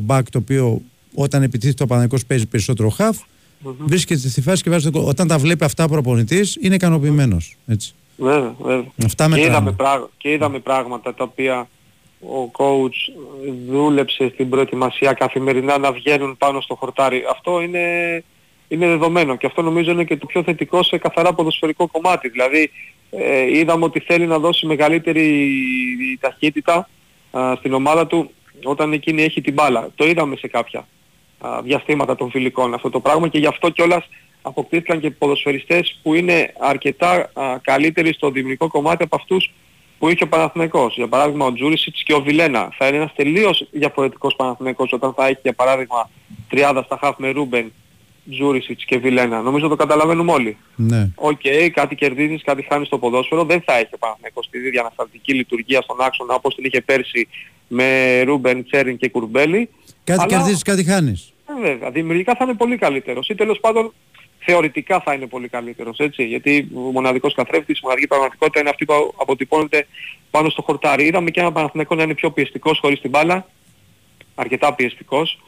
μπακ το οποίο όταν επιτίθεται ο Παναγικός παίζει περισσότερο χαφ βρίσκεται στη φάση και βάζει το γκολ. Όταν τα βλέπει αυτά ο προπονητής είναι ικανοποιημένος. Έτσι. Βέβαια, βέβαια. Αυτά και, μετράνε. είδαμε πράγ- και είδαμε πράγματα τα οποία ο coach δούλεψε στην προετοιμασία καθημερινά να βγαίνουν πάνω στο χορτάρι. Αυτό είναι, είναι δεδομένο και αυτό νομίζω είναι και το πιο θετικό σε καθαρά ποδοσφαιρικό κομμάτι. Δηλαδή ε, είδαμε ότι θέλει να δώσει μεγαλύτερη ταχύτητα α, στην ομάδα του όταν εκείνη έχει την μπάλα. Το είδαμε σε κάποια α, διαστήματα των φιλικών αυτό το πράγμα και γι' αυτό κιόλας αποκτήθηκαν και ποδοσφαιριστές που είναι αρκετά α, καλύτεροι στο δημιουργικό κομμάτι από αυτούς που είχε ο Παναθηναϊκός. Για παράδειγμα ο Τζούρισιτς και ο Βιλένα. Θα είναι ένας τελείως διαφορετικός Παναθηναϊκός όταν θα έχει για παράδειγμα τριάδα στα χαφ με Ρούμπεν, Τζούρισιτς και Βιλένα. Νομίζω το καταλαβαίνουμε όλοι. Ναι. Οκ, κάτι κερδίζεις, κάτι χάνεις στο ποδόσφαιρο. Δεν θα έχει ο Παναθηναϊκός τη ίδια ανασταλτική λειτουργία στον άξονα όπως την είχε πέρσι με Ρούμπεν, Τσέριν και Κουρμπέλη. Κάτι Αλλά- κερδίζεις, κάτι χάνεις. ε, βέβαια, δημιουργικά θα είναι πολύ καλύτερος ή τέλος πάντων θεωρητικά θα είναι πολύ καλύτερος, έτσι, γιατί ο μοναδικός καθρέφτης, η μοναδική πραγματικότητα είναι αυτή που αποτυπώνεται πάνω στο χορτάρι. Είδαμε και ένα Παναθηναϊκό να είναι πιο πιεστικός χωρίς την μπάλα, αρκετά πιεστικός, ε,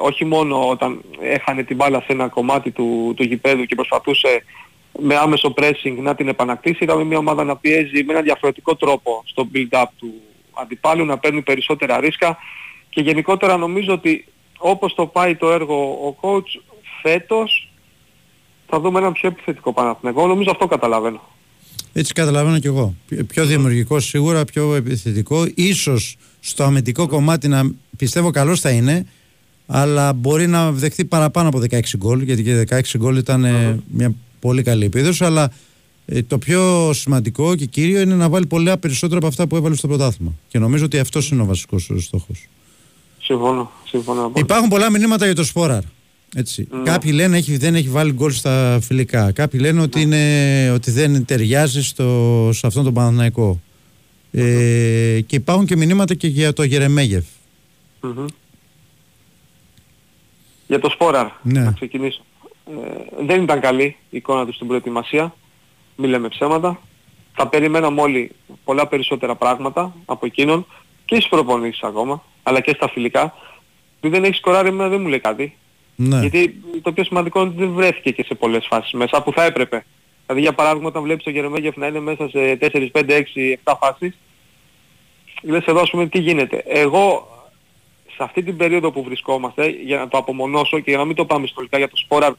όχι μόνο όταν έχανε την μπάλα σε ένα κομμάτι του, του γηπέδου και προσπαθούσε με άμεσο pressing να την επανακτήσει, είδαμε μια ομάδα να πιέζει με ένα διαφορετικό τρόπο στο build-up του αντιπάλου, να παίρνει περισσότερα ρίσκα και γενικότερα νομίζω ότι όπως το πάει το έργο ο coach φέτος θα δούμε έναν πιο επιθετικό Παναθηναϊκό. Νομίζω αυτό καταλαβαίνω. Έτσι καταλαβαίνω κι εγώ. Πιο- Πιο δημιουργικό σίγουρα, πιο επιθετικό. Ίσως στο αμυντικό κομμάτι να πιστεύω καλός θα είναι, αλλά μπορεί να δεχτεί παραπάνω από 16 γκολ, γιατί και 16 γκολ ήταν ε, μια πολύ καλή επίδοση, αλλά ε, το πιο σημαντικό και κύριο είναι να βάλει πολλά περισσότερα από αυτά που έβαλε στο πρωτάθλημα. Και νομίζω ότι αυτός είναι ο βασικός στόχος. Συμφωνώ. Συμφωνώ. απόλυτα. Υπάρχουν πολλά μηνύματα για το Σπόραρ. Έτσι. Κάποιοι λένε έχει, δεν έχει βάλει γκολ στα φιλικά. Κάποιοι λένε ότι, είναι, ότι δεν ταιριάζει στο, σε αυτόν τον Παναθηναϊκό. Ε, και υπάρχουν και μηνύματα και για το Γερεμέγεφ. Μμμ. Για το Σπόραρ, Ναι. να ξεκινήσω. Ε, δεν ήταν καλή η εικόνα του στην προετοιμασία. Μην λέμε ψέματα. Θα περιμέναμε όλοι πολλά περισσότερα πράγματα από εκείνον και στις προπονήσεις ακόμα, αλλά και στα φιλικά. Που δεν έχεις σκοράρει εμένα δεν μου λέει κάτι. Ναι. Γιατί το πιο σημαντικό είναι ότι δεν βρέθηκε και σε πολλές φάσεις μέσα που θα έπρεπε. Δηλαδή για παράδειγμα όταν βλέπεις τον Γερεμέγεφ να είναι μέσα σε 4, 5, 6, 7 φάσεις, λες εδώ ας πούμε τι γίνεται. Εγώ σε αυτή την περίοδο που βρισκόμαστε, για να το απομονώσω και για να μην το πάμε ιστορικά για το Σπόραρ,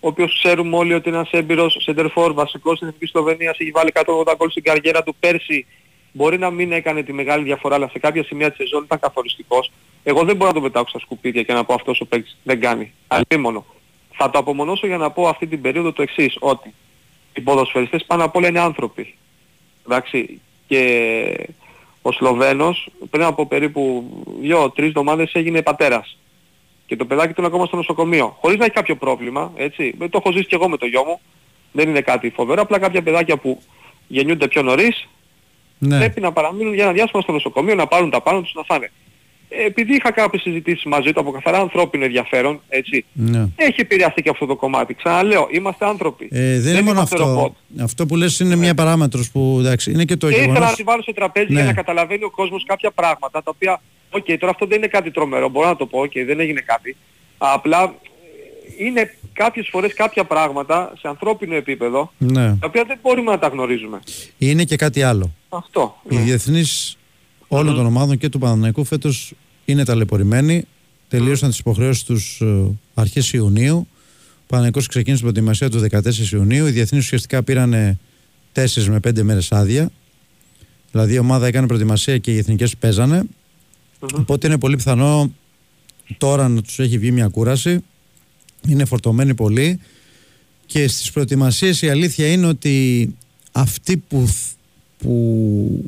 ο οποίος ξέρουμε όλοι ότι είναι ένας έμπειρος σεντερφόρ, βασικός στην Εθνική Σλοβενίας, έχει βάλει 180 γκολ στην καριέρα του πέρσι, μπορεί να μην έκανε τη μεγάλη διαφορά, αλλά σε κάποια σημεία της σεζόν ήταν καθοριστικός. Εγώ δεν μπορώ να το πετάξω στα σκουπίδια και να πω αυτός ο παίκτης δεν κάνει. Αλίμονο. Θα το απομονώσω για να πω αυτή την περίοδο το εξής, ότι οι ποδοσφαιριστές πάνω απ' όλα είναι άνθρωποι. Εντάξει, και ο Σλοβαίνος πριν από περίπου 2-3 εβδομάδες έγινε πατέρας. Και το παιδάκι του είναι ακόμα στο νοσοκομείο. Χωρίς να έχει κάποιο πρόβλημα, έτσι. Το έχω ζήσει και εγώ με το γιο μου. Δεν είναι κάτι φοβερό. Απλά κάποια παιδάκια που γεννιούνται πιο νωρίς Ναι. πρέπει να παραμείνουν για ένα διάστημα στο νοσοκομείο, να πάρουν τα πάνω τους να φάνε. Ε, Επειδή είχα κάποιες συζητήσεις μαζί του από καθαρά ανθρώπινο ενδιαφέρον, έτσι, Ναι. έχει επηρεαστεί και αυτό το κομμάτι. Ξαναλέω, είμαστε άνθρωποι. Ε, δεν είναι μόνο είμαστε αυτό. ρομπότ. Αυτό που λες είναι μια παράμετρος που εντάξει, είναι και το Και ήθελα γεγονός. να τη βάλω στο τραπέζι Ναι. για να καταλαβαίνει ο κόσμος κάποια πράγματα τα οποία, οκ, τώρα αυτό δεν είναι κάτι τρομερό, μπορώ να το πω, οκ, δεν έγινε κάτι. Απλά ε, είναι κάποιες φορές κάποια πράγματα σε ανθρώπινο επίπεδο, Ναι. τα οποία δεν μπορούμε να τα γνωρίζουμε. Είναι και κάτι άλλο. Αυτό. Οι διεθνείς όλων των ομάδων και του Παναθηναϊκού φέτος είναι ταλαιπωρημένοι. Τελείωσαν τις υποχρεώσεις τους ε, αρχές Ιουνίου. Ο Παναθηναϊκός ξεκίνησε την προετοιμασία του 14 Ιουνίου. Οι διεθνείς ουσιαστικά πήραν 4 με 5 μέρες άδεια. Δηλαδή η ομάδα έκανε προετοιμασία και οι εθνικές παίζανε. Οπότε είναι πολύ πιθανό τώρα να τους έχει βγει μια κούραση. Είναι φορτωμένοι πολύ. Και στις προετοιμασίες η αλήθεια είναι ότι αυτοί που, θ- που,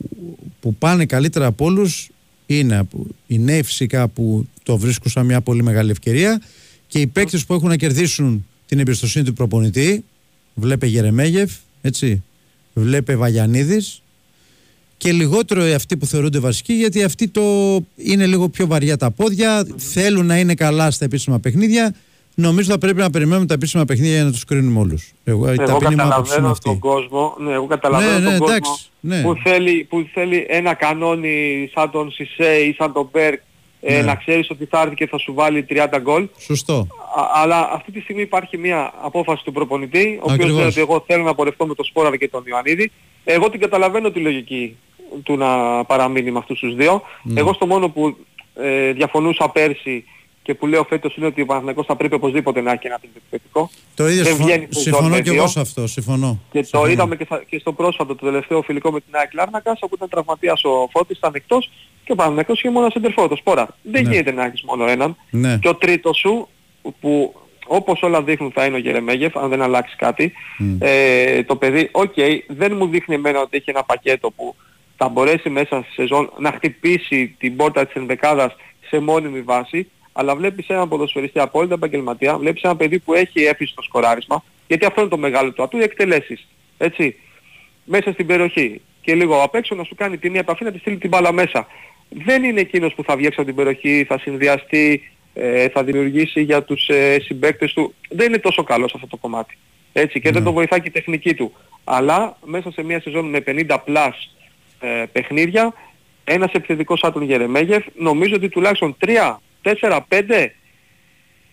που πάνε καλύτερα από όλους είναι από- οι νέοι φυσικά που το βρίσκουν σαν μια πολύ μεγάλη ευκαιρία και οι παίκτες που έχουν να κερδίσουν την εμπιστοσύνη του προπονητή βλέπε Γερεμέγεφ, έτσι, βλέπε Βαγιανίδης και λιγότερο οι αυτοί που θεωρούνται βασικοί γιατί αυτοί το είναι λίγο πιο βαριά τα πόδια, θέλουν να είναι καλά στα επίσημα παιχνίδια. Νομίζω θα πρέπει να περιμένουμε τα επίσημα παιχνίδια για να τους κρίνουμε όλους. Εγώ, η Εγώ ταπεινή μου άποψη είναι καταλαβαίνω αυτή. τον κόσμο, ναι, εγώ καταλαβαίνω Ναι, ναι, τον εντάξει, κόσμο ναι. που, θέλει, που θέλει ένα κανόνι σαν τον Σισε ή σαν τον Μπέρκ ε, Ναι. να ξέρεις ότι θα έρθει και θα σου βάλει 30 γκολ. Σωστό. Α- αλλά αυτή τη στιγμή υπάρχει μια απόφαση του προπονητή, ο οποίος Ακριβώς. λέει ότι εγώ θέλω να πορευτώ με τον Σπόρα και τον Ιωαννίδη. Εγώ την καταλαβαίνω τη λογική του να παραμείνει με αυτούς τους δύο. Ναι. Εγώ στο μόνο που ε, διαφωνούσα πέρσι και που λέω φέτος είναι ότι ο Παναθηναϊκός θα πρέπει οπωσδήποτε να έχει ένα τρίτο επιθετικό. Το ίδιο Δεν συμφωνώ, βγαίνει σεζόν συμφωνώ με και δύο. εγώ σε αυτό. Συμφωνώ. Και το Συμφωνώ. είδαμε και, θα- και στο πρόσφατο, το τελευταίο φιλικό με την ΑΕΚ Λάρνακας, όπου ήταν τραυματίας ο Φώτης, ήταν εκτός και ο Παναθηναϊκός είχε μόνο ένα σεντερφόρ, το Σπόρα. Δεν Ναι. γίνεται να έχεις μόνο έναν. Ναι. Και ο τρίτος σου, που όπως όλα δείχνουν θα είναι ο Γερεμέγεφ, αν δεν αλλάξει κάτι, ε, το παιδί, οκ, δεν μου δείχνει εμένα ότι έχει ένα πακέτο που θα μπορέσει μέσα στη σεζόν να χτυπήσει την πόρτα της ενδεκάδας σε μόνιμη βάση, αλλά βλέπεις έναν ποδοσφαιριστή απόλυτα επαγγελματία, βλέπεις ένα παιδί που έχει έφεση στο σκοράρισμα, γιατί αυτό είναι το μεγάλο του ατού, οι εκτελέσεις. Έτσι. Μέσα στην περιοχή. Και λίγο απ' έξω να σου κάνει την επαφή να τη στείλει την μπάλα μέσα. Δεν είναι εκείνος που θα βγει έξω από την περιοχή, θα συνδυαστεί, ε, θα δημιουργήσει για τους ε, συμπαίκτες του. Δεν είναι τόσο καλός αυτό το κομμάτι. Έτσι. Και δεν το βοηθάει και η τεχνική του. Αλλά μέσα σε μια σεζόν με 50 πλάς ε, παιχνίδια, ένας επιθετικός σαν τον Γερεμέγεφ, νομίζω ότι τουλάχιστον 3, 4, 5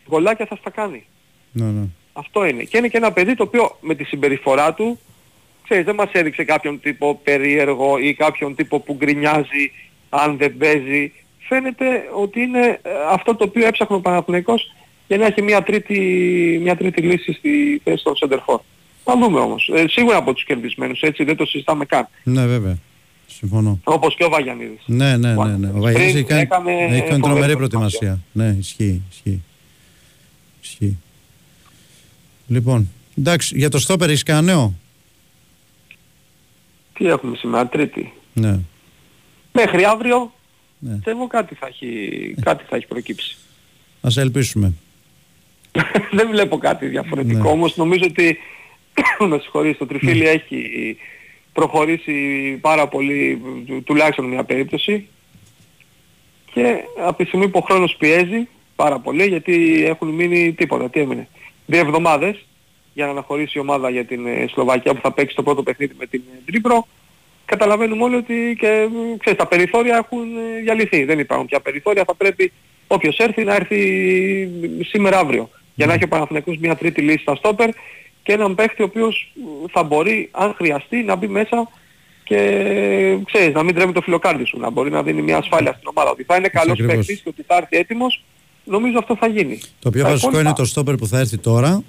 γκολάκια θα στα κάνει. Ναι, ναι. Αυτό είναι. Και είναι και ένα παιδί το οποίο με τη συμπεριφορά του, ξέρεις, δεν μας έδειξε κάποιον τύπο περίεργο ή κάποιον τύπο που γκρινιάζει αν δεν παίζει. Φαίνεται ότι είναι ε, αυτό το οποίο έψαχνε ο Παναθηναϊκός για να έχει μια τρίτη, μια τρίτη λύση στη θέση των Σεντερφόρ. Θα δούμε όμως. Ε, σίγουρα από τους κερδισμένους, έτσι, δεν το συζητάμε καν. Ναι, βέβαια. Συμφωνώ. Όπως και ο Βαγιανίδης. Ναι, ναι, ναι. ναι. Ο Βαγιανίδης έχει κάνει, έκανε έχει κάνει φοβερή τρομερή προετοιμασία. προετοιμασία. Ναι, ισχύει, ισχύει. Ισχύει. Λοιπόν, εντάξει, για το στόπερ έχεις κανένα νέο; Τι έχουμε σήμερα, τρίτη. Ναι. Μέχρι αύριο, Ναι. πιστεύω κάτι θα έχει, κάτι θα έχει προκύψει. Ας ελπίσουμε. [laughs] δεν βλέπω κάτι διαφορετικό. Ναι. Όμως νομίζω ότι, [coughs] με συγχωρείς, το τριφύλι Ναι. έχει προχωρήσει πάρα πολύ, του- τουλάχιστον μια περίπτωση. Και από τη στιγμή που ο χρόνος πιέζει πάρα πολύ, γιατί έχουν μείνει τίποτα, τι έμεινε. Δύο εβδομάδες για να αναχωρήσει η ομάδα για την ε, Σλοβακία που θα παίξει το πρώτο παιχνίδι με την ε, Τρίπρο. Καταλαβαίνουμε όλοι ότι και, ε, ξέρεις, τα περιθώρια έχουν ε, διαλυθεί. Δεν υπάρχουν πια περιθώρια. Θα πρέπει όποιος έρθει να έρθει σήμερα αύριο. Για να έχει ο Παναθηναϊκός μια τρίτη λύση στα στόπερ και έναν παίχτη ο οποίος ε, θα μπορεί αν χρειαστεί να μπει μέσα και ξέρεις να μην τρέμει το φιλοκάρδι σου, να μπορεί να δίνει μια ασφάλεια στην ομάδα. Ότι θα είναι καλός ακριβώς. παίχτης και ότι θα έρθει έτοιμος, νομίζω αυτό θα γίνει. Το πιο Τα βασικό υπόλοιπα- είναι το στόπερ που θα έρθει τώρα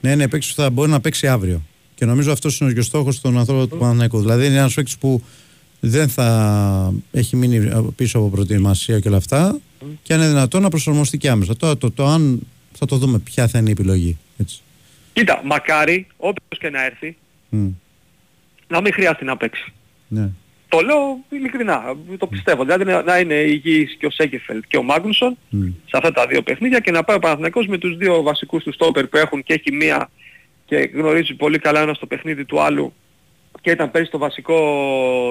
να είναι παίκτης που θα μπορεί να παίξει αύριο. Και νομίζω αυτός είναι και ο στόχος των ανθρώπων του Παναθηναϊκού. Δηλαδή είναι ένας παίκτης που δεν θα έχει μείνει πίσω από προετοιμασία και όλα αυτά και αν είναι δυνατόν να προσαρμοστεί και άμεσα. Τώρα το, το, αν θα το δούμε ποια θα είναι η επιλογή. Έτσι. Κοίτα, μακάρι όποιος και να έρθει Μμ, να μην χρειάζεται να παίξει. ναι. Το λέω ειλικρινά, το πιστεύω. Δηλαδή να- να είναι υγιής και ο Σέκεφελτ και ο Μάγνουσον Μμ. σε αυτά τα δύο παιχνίδια και να πάει ο Παναθηναϊκός με τους δύο βασικούς του στόπερ που έχουν και έχει μία και γνωρίζει πολύ καλά ένα το παιχνίδι του άλλου και ήταν πέρυσι το βασικό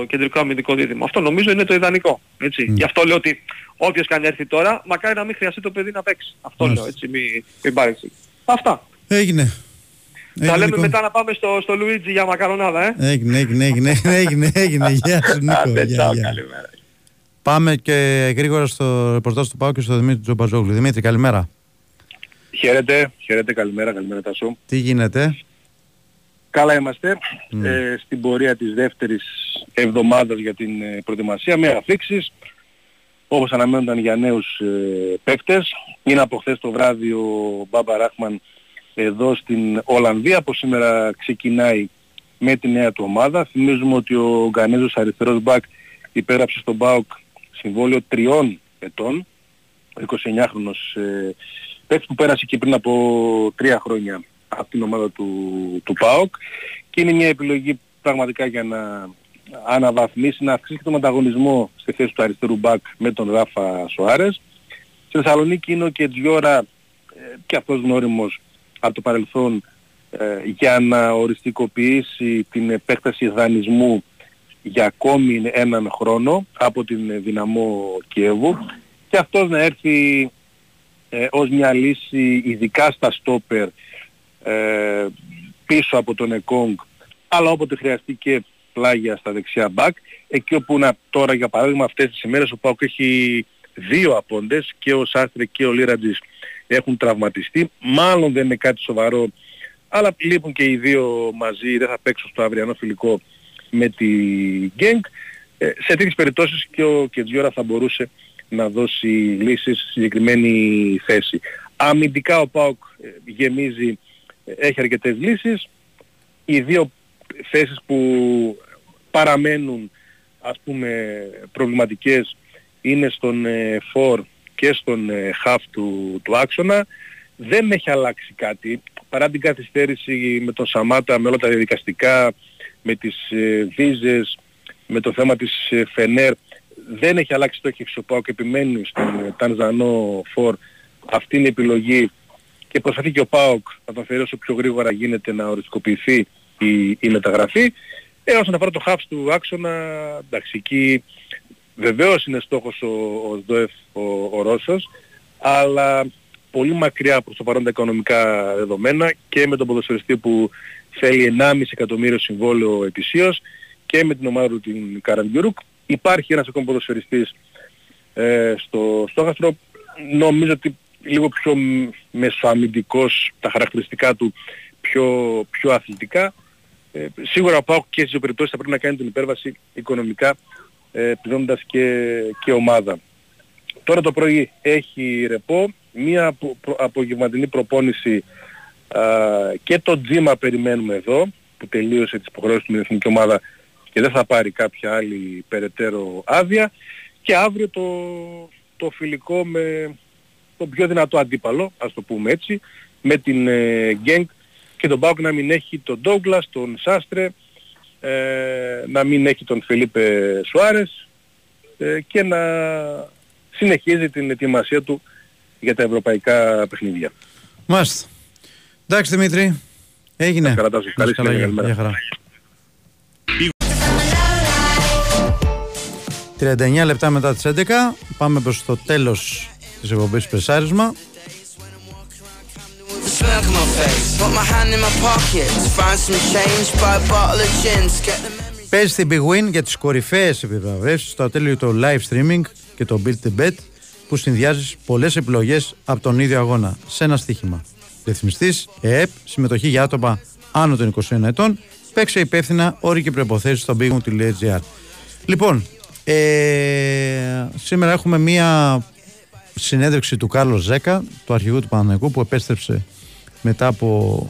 κεντρικό αμυντικό δίδυμο. Αυτό νομίζω είναι το ιδανικό. Έτσι. Γι' αυτό λέω ότι όποιος καν έρθει τώρα, μακάρι να μην χρειαστεί το παιδί να παίξει. Αυτό Μάλιστα. λέω, έτσι, μην, μην πάρει. Αυτά. Έγινε. Θα Έγινε, λέμε Νίκο. μετά να πάμε στο, στο Λουίτζι για μακαρονάδα, ε. Έγινε, έγινε, έγινε, [laughs] έγινε, έγινε. Γεια σου Νίκο. Άντε, Γεια, τσάου, γεια. καλημέρα. Πάμε και γρήγορα στο ρεπορτάζ του Πάου και στο Δημήτρη Τζομπαζόγλου. Δημήτρη, καλημέρα. Χαίρετε, χαίρετε, καλημέρα, καλημέρα Τάσο. Τι γίνεται; Καλά είμαστε Μμ. ε, στην πορεία της δεύτερης εβδομάδας για την ε, προετοιμασία με αφήξεις όπως αναμένονταν για νέους ε, παίκτες. Είναι από χθες το βράδυ ο Μπάμπα Ράχμαν εδώ στην Ολλανδία που σήμερα ξεκινάει με τη νέα του ομάδα. Θυμίζουμε ότι ο Γκανέζος αριστερός μπακ υπέγραψε στον ΠΑΟΚ συμβόλαιο τριών ετών. Ο 29χρονος ε, παίκτης που πέρασε και πριν από τρία χρόνια από την ομάδα του, του ΠΑΟΚ και είναι μια επιλογή πραγματικά για να αναβαθμίσει, να αυξήσει τον ανταγωνισμό στη θέση του αριστερού μπακ με τον Ράφα Σοάρες. Στη Θεσσαλονίκη είναι ο Κετζιόρα ε, και αυτός γνώριμος από το παρελθόν ε, για να οριστικοποιήσει την επέκταση δανεισμού για ακόμη έναν χρόνο από την δυναμό Κιέβου. Και αυτός να έρθει ε, ως μια λύση ειδικά στα στόπερ ε, πίσω από τον Εκόνγκ αλλά όποτε χρειαστεί και πλάγια στα δεξιά μπακ. Εκεί όπου να, τώρα για παράδειγμα αυτές τις ημέρες ο Πάουκ έχει δύο απόντες και ο Σάστρε και ο Λίρατζης έχουν τραυματιστεί μάλλον δεν είναι κάτι σοβαρό αλλά λείπουν και οι δύο μαζί δεν θα παίξουν στο αυριανό φιλικό με τη Γκένγκ ε, σε τέτοιες περιπτώσεις και ο Κετζιόρα θα μπορούσε να δώσει λύσεις στη συγκεκριμένη θέση. Αμυντικά ο ΠΑΟΚ ε, γεμίζει, ε, έχει αρκετές λύσεις. Οι δύο θέσεις που παραμένουν ας πούμε προβληματικές είναι στον ε, φορ και στον ε, half του, του άξονα. Δεν έχει αλλάξει κάτι παρά την καθυστέρηση με τον Σαμάτα, με όλα τα διαδικαστικά, με τις ε, βίζες, με το θέμα της ε, Φενέρ. Δεν έχει αλλάξει το έχει ο ΠΑΟΚ, επιμένει στον ε, Τανζανό φορ. Αυτή είναι η επιλογή και προσπαθεί και ο ΠΑΟΚ να τον φέρει όσο πιο γρήγορα γίνεται να οριστικοποιηθεί η, η μεταγραφή. Ε, όσον αφορά το χάφς του άξονα, εντάξει, εκεί βεβαίως είναι στόχος ο, ο ΣΔΟΕΦ, ο, ο Ρώσος, αλλά πολύ μακριά προς το παρόν τα οικονομικά δεδομένα και με τον ποδοσφαιριστή που θέλει 1,5 εκατομμύριο συμβόλαιο ετησίως και με την ομάδα του την Καραγκιουρούκ. Υπάρχει ένας ακόμα ποδοσφαιριστής ε, στο στόχαστρο. Νομίζω ότι λίγο πιο μ- μεσοαμυντικός τα χαρακτηριστικά του πιο, πιο αθλητικά. Ε, σίγουρα ο ΠΑΟΚ και στις δύο περιπτώσεις θα πρέπει να κάνει την υπέρβαση οικονομικά ε, πληρώνοντας και, και ομάδα. Τώρα το πρωί έχει ρεπό, μία απο, προ- απογευματινή προπόνηση α, και το τζίμα περιμένουμε εδώ που τελείωσε τις υποχρεώσεις του με την εθνική ομάδα και δεν θα πάρει κάποια άλλη περαιτέρω άδεια και αύριο το, το φιλικό με τον πιο δυνατό αντίπαλο, ας το πούμε έτσι, με την ε, Γκένκ και τον Πάουκ να μην έχει τον Ντόγκλας, τον Σάστρε, ε, να μην έχει τον Φελίπε Σουάρες ε, και να συνεχίζει την ετοιμασία του για τα ευρωπαϊκά παιχνίδια. Μάλιστα. Εντάξει Δημήτρη, έγινε. Καλά, σου. Καλή Καλά, συνέχεια, γεια- καλημέρα. γεια χαρά. 39 λεπτά μετά τις 11 πάμε προς το τέλος της εκπομπής Πρεσάρισμα Smirk on my face, put my hand in my pocket, find some change, buy a bottle of gin, get the Παίζεις στην Big Win για τις κορυφαίες επιβραβεύσεις στο ατέλειο το live streaming και το Build the Bet που συνδυάζεις πολλές επιλογές από τον ίδιο αγώνα σε ένα στοίχημα. Ρυθμιστής, ΕΕΠ, συμμετοχή για άτομα άνω των 21 ετών, παίξε υπεύθυνα όροι και προϋποθέσεις στο bigwin.gr. Λοιπόν, ε, σήμερα έχουμε μία συνέντευξη του Κάρλος Ζέκα, του αρχηγού του Παναναϊκού που επέστρεψε μετά από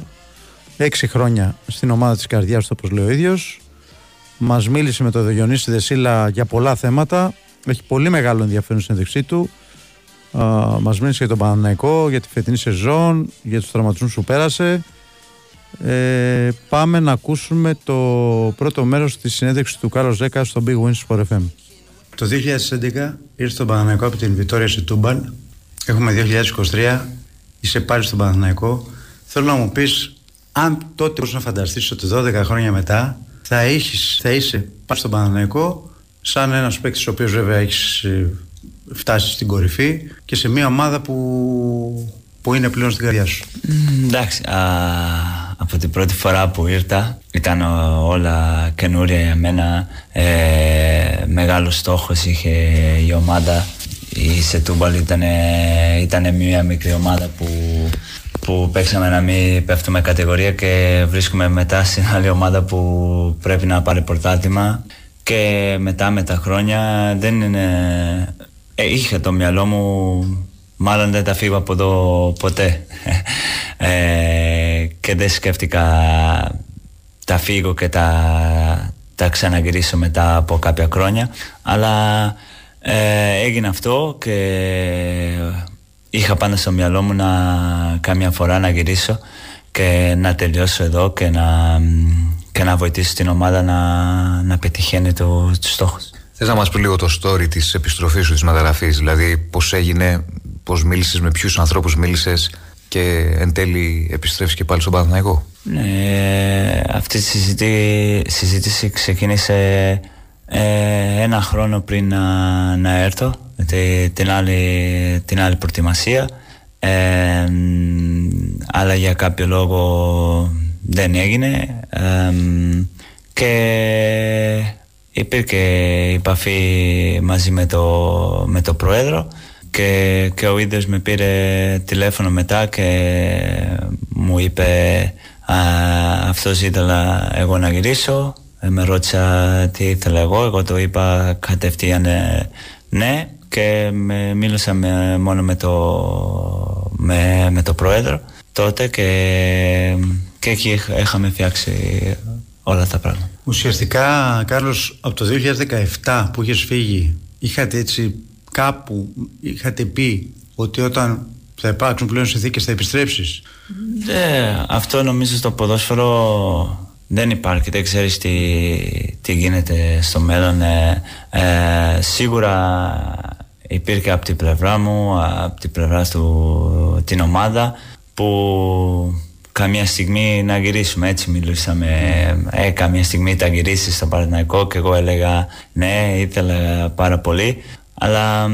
έξι χρόνια στην ομάδα της καρδιάς του όπως λέει ο ίδιος μας μίλησε με τον Διονύση Δεσίλα για πολλά θέματα έχει πολύ μεγάλο ενδιαφέρον στην συνέντευξή του Α, μας μίλησε για τον Παναναϊκό για τη φετινή σεζόν για τους τραυματισμούς που πέρασε ε, πάμε να ακούσουμε το πρώτο μέρος της συνέντευξης του Κάρλος Ζέκα στο Big Wins Sport FM το 2011 ήρθε στον Παναθηναϊκό από την Βιτόρια σε Τούμπαν. Έχουμε 2023. Είσαι πάλι στον Παναθηναϊκό. Θέλω να μου πεις αν τότε μπορείς να φανταστείς ότι 12 χρόνια μετά θα, έχεις, θα είσαι πάλι στον Παναθηναϊκό σαν ένας παίκτης ο οποίος βέβαια έχεις ε, φτάσει στην κορυφή και σε μια ομάδα που, που είναι πλέον στην καρδιά σου. Μ, Εντάξει, α, από την πρώτη φορά που ήρθα ήταν ο- όλα καινούρια για μένα. Ε, μεγάλος στόχος είχε η ομάδα. Η Σετούμπαλ ήταν, ήταν μια μικρή ομάδα που, που παίξαμε να μην πέφτουμε κατηγορία και βρίσκουμε μετά στην άλλη ομάδα που πρέπει να πάρει πρωτάθλημα και μετά με τα χρόνια δεν είναι... Ε, είχε το μυαλό μου Μάλλον δεν τα φύγω από εδώ ποτέ. [laughs] Ε, και δεν σκέφτηκα τα φύγω και τα, τα ξαναγυρίσω μετά από κάποια χρόνια. Αλλά ε, έγινε αυτό και είχα πάντα στο μυαλό μου να κάμια φορά να γυρίσω και να τελειώσω εδώ και να, και να βοηθήσω την ομάδα να, να πετυχαίνει το, τους στόχους. Θες να μας πεις λίγο το story της επιστροφής σου της μεταγραφής, δηλαδή πώς έγινε, πώς μίλησες, με ποιους ανθρώπους μίλησες και εν τέλει επιστρέφεις και πάλι στον Παναθηναϊκό; Ναι, αυτή η συζητή- συζήτηση ξεκίνησε ε, ένα χρόνο πριν να, να έρθω, τη- την άλλη, την άλλη προετοιμασία. Ε, μ, αλλά για κάποιο λόγο δεν έγινε. Ε, μ, και υπήρχε επαφή μαζί με το, με το Πρόεδρο και, και ο ίδιος με πήρε τηλέφωνο μετά και μου είπε α, αυτός ήθελα εγώ να γυρίσω Ε, με ρώτησα τι ήθελα εγώ; Εγώ το είπα κατευθείαν ε, ναι και με, μίλησα με, μόνο με το, με, με το πρόεδρο τότε και, και εκεί είχ- είχαμε φτιάξει όλα τα πράγματα Ουσιαστικά, Κάρλος, από το 2017 που είχες φύγει, είχατε έτσι κάπου, είχατε πει ότι όταν θα υπάρξουν πλέον συνθήκες θα επιστρέψεις; Ναι, αυτό νομίζω στο ποδόσφαιρο δεν υπάρχει, δεν ξέρεις τι, τι γίνεται στο μέλλον. Ε, ε, σίγουρα υπήρχε από την πλευρά μου, από την πλευρά του την ομάδα που καμία στιγμή να γυρίσουμε, έτσι μιλούσαμε. Ε, καμία στιγμή θα γυρίσεις στο Παναθηναϊκό και εγώ έλεγα ναι, ήθελα πάρα πολύ. Αλλά μ,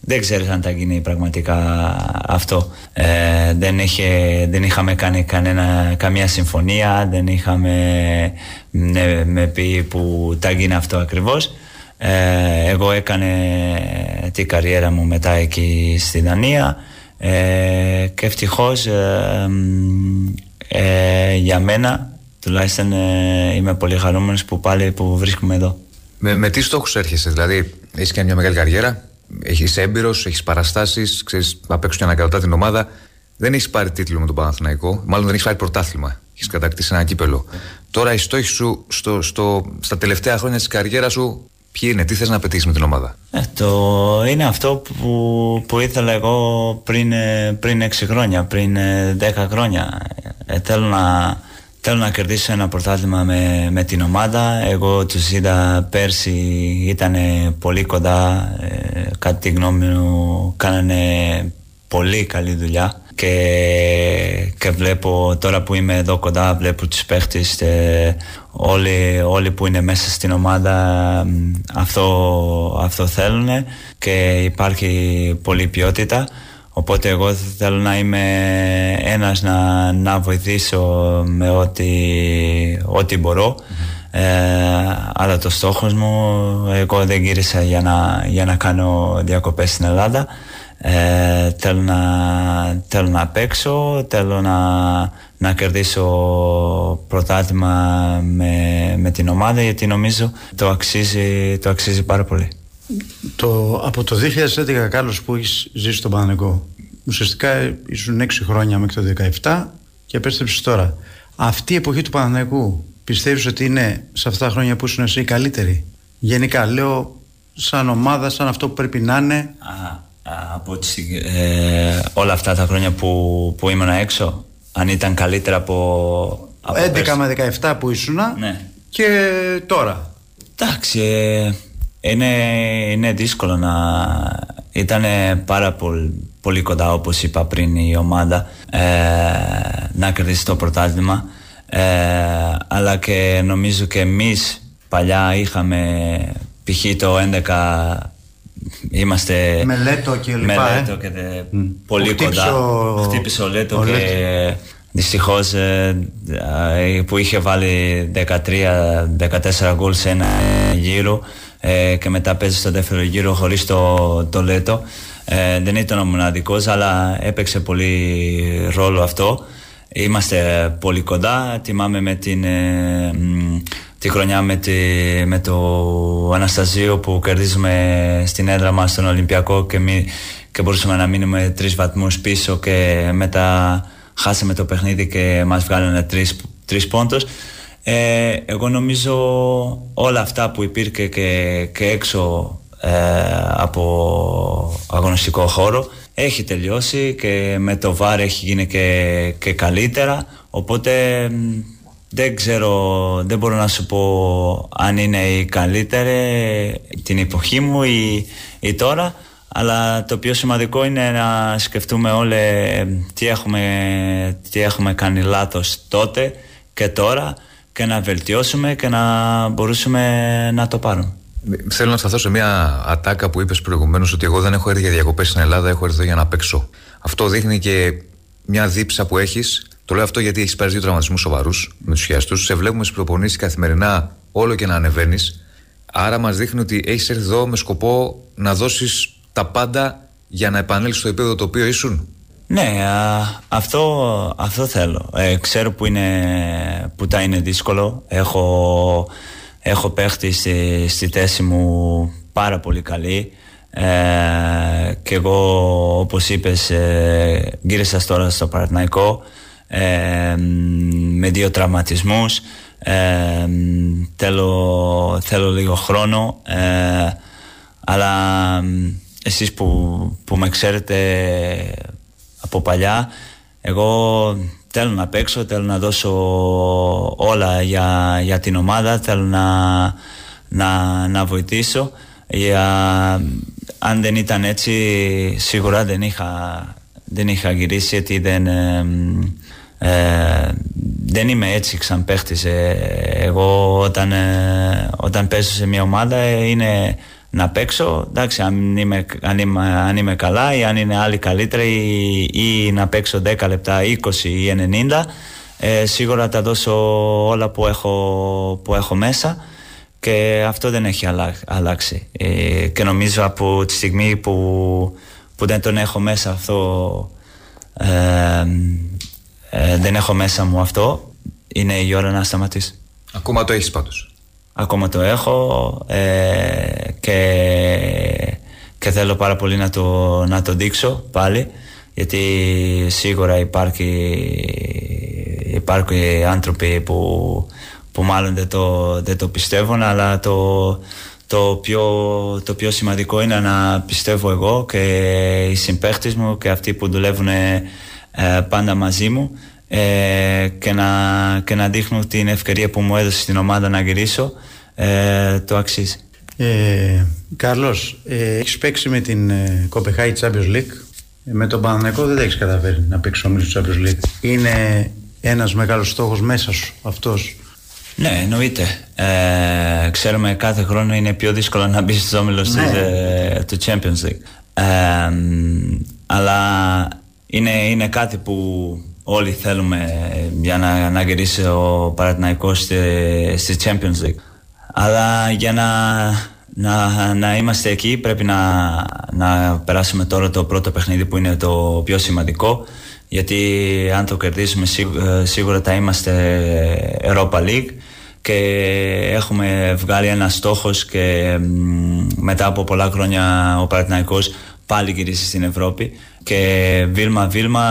δεν ξέρεις αν θα γίνει πραγματικά αυτό. Ε, δεν, είχε, δεν είχαμε κάνει κανένα, καμία συμφωνία, δεν είχαμε ναι, με πει που θα γίνει αυτό ακριβώς. Ε, εγώ έκανε την καριέρα μου μετά εκεί στη Δανία ε, και ευτυχώς ε, μ, ε, για μένα τουλάχιστον ε, είμαι πολύ χαρούμενος που πάλι που βρίσκομαι εδώ. Με, με τι στόχους έρχεσαι, δηλαδή έχεις κάνει μια μεγάλη καριέρα, έχεις έμπειρος, έχεις παραστάσεις, ξέρεις απ' έξω και ανακατά την ομάδα. Δεν έχεις πάρει τίτλο με τον Παναθηναϊκό, μάλλον δεν έχεις πάρει πρωτάθλημα. Έχεις κατακτήσει ένα κύπελο. Τώρα οι στόχοι σου στο, στο, στα τελευταία χρόνια της καριέρας σου, ποιοι είναι, τι θες να πετύχεις με την ομάδα; Ε, το είναι αυτό που, που ήθελα εγώ πριν, ε, πριν 6 χρόνια, πριν ε, 10 χρόνια. Ε, θέλω, να, θέλω να κερδίσω ένα πρωτάθλημα με, με την ομάδα. Εγώ τους είδα πέρσι, ήταν πολύ κοντά. Ε, κατά τη γνώμη μου κάνανε πολύ καλή δουλειά. Και, και βλέπω τώρα που είμαι εδώ κοντά βλέπω τους παίχτες ε, όλοι, όλοι που είναι μέσα στην ομάδα αυτό, αυτό θέλουν και υπάρχει πολλή ποιότητα. Οπότε εγώ θέλω να είμαι ένας να, να βοηθήσω με ό,τι, ό,τι μπορώ. Ε, αλλά το στόχος μου εγώ δεν γύρισα για να, για να κάνω διακοπές στην Ελλάδα ε, θέλω, να, θέλω να παίξω, θέλω να, να κερδίσω πρωτάθλημα με, με την ομάδα γιατί νομίζω το αξίζει, το αξίζει πάρα πολύ. Το, από το 2011 Κάρλος που έχεις ζήσει στον Παναγενικό ουσιαστικά ήσουν 6 χρόνια μέχρι το 2017 και επέστρεψες τώρα. Αυτή η εποχή του Παναθηναϊκού πιστεύεις ότι είναι σε αυτά τα χρόνια που ήσουν εσύ η καλύτερη; Γενικά λέω σαν ομάδα, σαν αυτό που πρέπει να είναι. Α, από τις, ε, όλα αυτά τα χρόνια που, που ήμουν έξω αν ήταν καλύτερα από, από 11 με 17 που ήσουν ναι. και τώρα εντάξει ε, είναι, είναι δύσκολο να ήταν πάρα πολύ, πολύ κοντά όπως είπα πριν η ομάδα ε, να κερδίσει το πρωτάθλημα ε, αλλά και νομίζω και εμείς παλιά είχαμε π.χ. το 11 Είμαστε Μελέτο και λοιπά Μελέτο ε. και δε, πολύ κοντά. ο... Χτύπησε ο Λέτο και δυστυχώς ε, ε, που είχε βάλει 13-14 γκολ σε ένα γύρο ε, και μετά παίζει στο δεύτερο γύρο χωρίς το, το Λέτο. Ε, δεν ήταν ο μοναδικός αλλά έπαιξε πολύ ρόλο αυτό. Είμαστε πολύ κοντά, τιμάμε με την τη χρονιά με, τη, με το Αναστασίο που κερδίζουμε στην έδρα μας στον Ολυμπιακό και, μη, και μπορούσαμε να μείνουμε τρεις βαθμούς πίσω και μετά χάσαμε το παιχνίδι και μας βγάλανε τρεις, τρεις πόντους. Ε, εγώ νομίζω όλα αυτά που υπήρχε και, και έξω ε, από αγωνιστικό χώρο έχει τελειώσει και με το βάρ έχει γίνει και, και καλύτερα οπότε δεν ξέρω, δεν μπορώ να σου πω αν είναι η καλύτερη την εποχή μου ή, ή τώρα αλλά το πιο σημαντικό είναι να σκεφτούμε όλοι τι έχουμε, τι έχουμε κάνει λάθος τότε και τώρα και να βελτιώσουμε και να μπορούσουμε να το πάρουμε. Θέλω να σταθώ σε μια ατάκα που είπες προηγουμένως ότι εγώ δεν έχω έρθει για διακοπές στην Ελλάδα, έχω έρθει για να παίξω. Αυτό δείχνει και μια δίψα που έχεις το λέω αυτό γιατί έχεις πάρει δύο τραυματισμούς σοβαρούς με τους χιαστού. Σε βλέπουμε στις προπονήσεις καθημερινά όλο και να ανεβαίνεις. Άρα μας δείχνει ότι έχεις έρθει εδώ με σκοπό να δώσεις τα πάντα για να επανέλθεις στο επίπεδο το οποίο ήσουν. Ναι, αυτό, αυτό θέλω. Ε, ξέρω που, είναι, που τα είναι δύσκολο. Έχω, έχω παίχτη στη, στη θέση μου πάρα πολύ καλή. Ε, και εγώ όπως είπες ε, γύρισα τώρα στο Παραθυναϊκό με δύο τραυματισμούς θέλω, θέλω λίγο χρόνο ε, αλλά εσείς που, που με ξέρετε από παλιά εγώ θέλω να παίξω, θέλω να δώσω όλα για, για την ομάδα, θέλω να, να, να βοηθήσω. Για, αν δεν ήταν έτσι, σίγουρα δεν είχα, δεν είχα γυρίσει γιατί δεν, ε, δεν είμαι έτσι σαν παίχτης. Ε, εγώ όταν, ε, όταν παίζω σε μια ομάδα ε, είναι να παίξω, εντάξει, αν είμαι, αν είμαι, αν είμαι καλά ή αν είναι άλλοι καλύτερα ή, ή να παίξω 10 λεπτά, 20 ή 90 ε, σίγουρα τα δώσω όλα που έχω, που έχω μέσα και αυτό δεν έχει αλλάξει ε, και νομίζω από τη στιγμή που, που δεν τον έχω μέσα αυτό ε, ε, δεν έχω μέσα μου αυτό. Είναι η ώρα να σταματήσει. Ακόμα το έχεις πάντως. Ακόμα το έχω ε, και, και θέλω πάρα πολύ να το, να το δείξω πάλι γιατί σίγουρα υπάρχει, υπάρχουν άνθρωποι που, που μάλλον δεν το, δεν το πιστεύουν αλλά το, το πιο, το πιο σημαντικό είναι να πιστεύω εγώ και οι συμπαίχτες μου και αυτοί που δουλεύουν ε, πάντα μαζί μου ε, και, να, και να δείχνω την ευκαιρία που μου έδωσε στην ομάδα να γυρίσω ε, το αξίζει. Ε, Κάρλος, ε, έχεις παίξει με την ε, Champions League; Με τον Παναθηναϊκό δεν έχεις καταφέρει να παίξεις ο του Champions League. Είναι ένας μεγάλος στόχος μέσα σου αυτός; Ναι, εννοείται. Ε, ξέρουμε κάθε χρόνο είναι πιο δύσκολο να μπεις στους όμιλους ναι. ε, του Champions League. Ε, αλλά είναι, είναι κάτι που όλοι θέλουμε για να, να γυρίσει ο Παρατηναϊκός στη, στη Champions League. Αλλά για να, να, να είμαστε εκεί πρέπει να, να περάσουμε τώρα το πρώτο παιχνίδι που είναι το πιο σημαντικό γιατί αν το κερδίσουμε ε, σίγουρα θα είμαστε Europa League και έχουμε βγάλει ένα στόχος και μετά από πολλά χρόνια ο Παναθηναϊκός πάλι γυρίσει στην Ευρώπη και βίλμα βίλμα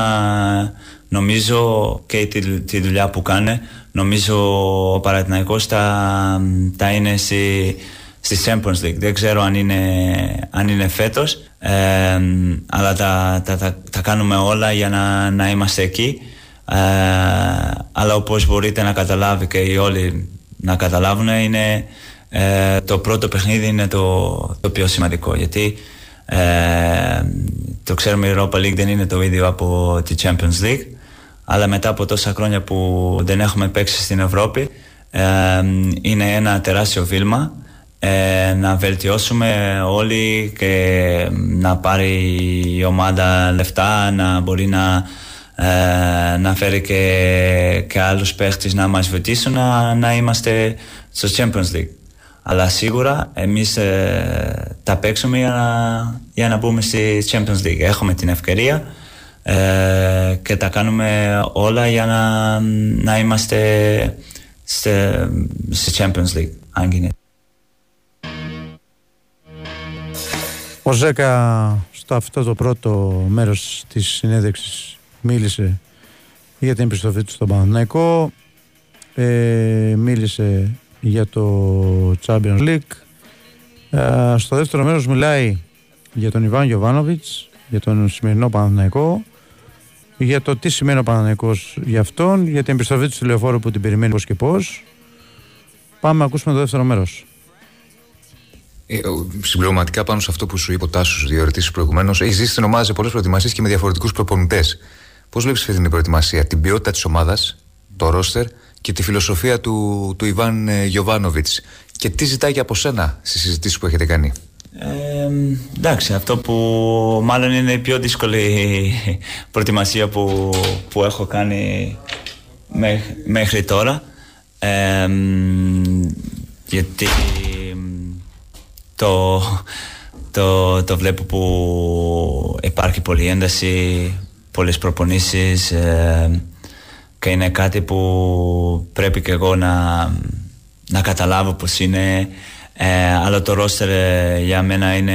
νομίζω και τη, τη δουλειά που κάνει νομίζω ο Παναθηναϊκός θα, θα είναι στη, στη Champions League. Δεν ξέρω αν είναι, αν είναι φέτος, ε, αλλά τα, τα, τα, τα, κάνουμε όλα για να, να είμαστε εκεί. Ε, αλλά όπως μπορείτε να καταλάβει και οι όλοι να καταλάβουν είναι ε, το πρώτο παιχνίδι είναι το, το πιο σημαντικό γιατί ε, το ξέρουμε η Europa League δεν είναι το ίδιο από τη Champions League αλλά μετά από τόσα χρόνια που δεν έχουμε παίξει στην Ευρώπη ε, είναι ένα τεράστιο βήμα ε, να βελτιώσουμε όλοι και να πάρει η ομάδα λεφτά, να μπορεί να, ε, να φέρει και, και άλλους παίχτες να μας βοηθήσουν να, να είμαστε στο Champions League. Αλλά σίγουρα εμείς ε, τα παίξουμε για να, για να μπούμε στη Champions League. Έχουμε την ευκαιρία ε, και τα κάνουμε όλα για να, να είμαστε στη, στη Champions League, αν γίνεται. Ο Ζέκα στο αυτό το πρώτο μέρος της συνέδεξης μίλησε για την επιστροφή του στον Παναθηναϊκό ε, μίλησε για το Champions League. Ε, στο δεύτερο μέρος μιλάει για τον Ιβάν Γιωβάνοβιτς για τον σημερινό Παναθηναϊκό για το τι σημαίνει ο Παναθηναϊκός για αυτόν για την επιστροφή του τηλεφόρου που την περιμένει πώς και πώς. Πάμε να ακούσουμε το δεύτερο μέρος. Ε, συμπληρωματικά πάνω σε αυτό που σου είπε ο Τάσος δύο ερωτήσεις προηγουμένως, έχεις ζήσει στην ομάδα σε πολλές προετοιμασίες και με διαφορετικούς προπονητές. Πώς βλέπεις αυτή την προετοιμασία, την ποιότητα της ομάδας, το ρόστερ και τη φιλοσοφία του, του Ιβάν ε, Γιοβάνοβιτ. Και τι ζητάει από σένα στις συζητήσεις που έχετε κάνει; Ε, εντάξει, αυτό που μάλλον είναι η πιο δύσκολη προετοιμασία που, που έχω κάνει μέχρι τώρα. Ε, γιατί το, το, το βλέπω που υπάρχει πολλή ένταση, πολλές προπονήσεις ε, και είναι κάτι που πρέπει και εγώ να, να καταλάβω πως είναι ε, αλλά το ρόστερ ε, για μένα είναι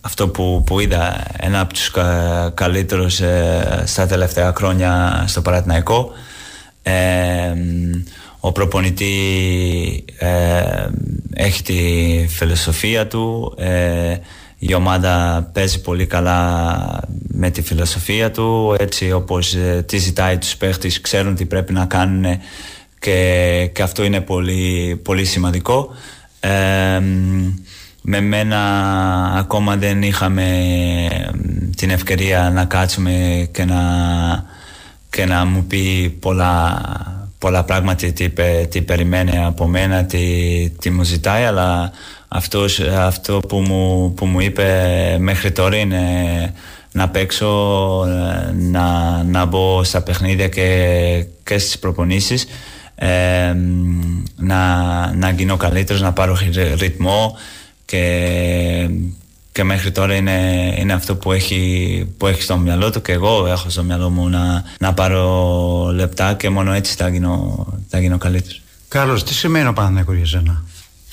αυτό που, που είδα. Ένα από τους κα, καλύτερους στα τελευταία χρόνια στο Παρατηναϊκό. Ο προπονητή ε, έχει τη φιλοσοφία του ε, η ομάδα παίζει πολύ καλά με τη φιλοσοφία του έτσι όπως ε, τι ζητάει τους παίχτες ξέρουν τι πρέπει να κάνουν και, και αυτό είναι πολύ, πολύ σημαντικό. Με μένα ακόμα δεν είχαμε την ευκαιρία να κάτσουμε και να, και να μου πει πολλά πολλά πράγματα τι, τι περιμένει από μένα, τι, τι μου ζητάει, αλλά αυτός, αυτό που μου, που μου είπε μέχρι τώρα είναι να παίξω, να, να μπω στα παιχνίδια και, και στις προπονήσεις, ε, να, να γίνω καλύτερος, να πάρω ρυθμό και και μέχρι τώρα είναι, είναι αυτό που έχει, που έχει στο μυαλό του και εγώ έχω στο μυαλό μου να, να πάρω λεπτά και μόνο έτσι θα γίνω, θα γίνω καλύτερος. Κάρλος, τι σημαίνει ο Παναθηναϊκός για σένα;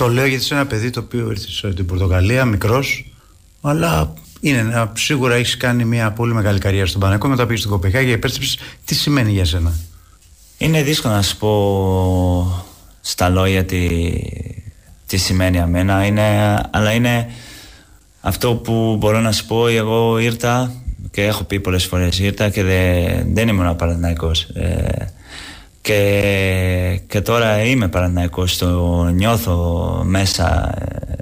Το λέω γιατί είσαι ένα παιδί το οποίο ήρθε στην Πορτογαλία, μικρός, αλλά είναι, σίγουρα έχεις κάνει μια πολύ μεγάλη καριέρα στον Παναθηναϊκό, μετά πήγες στην Κοπεχάγη και επέστρεψες. Τι σημαίνει για σένα; Είναι δύσκολο να σου πω στα λόγια τι, τι σημαίνει για μένα, είναι, αλλά είναι αυτό που μπορώ να σου πω, εγώ ήρθα και έχω πει πολλές φορές ήρθα και δεν, δεν ήμουν Παναθηναϊκός. Ε, και, και τώρα είμαι Παναθηναϊκός, το νιώθω μέσα. Ε,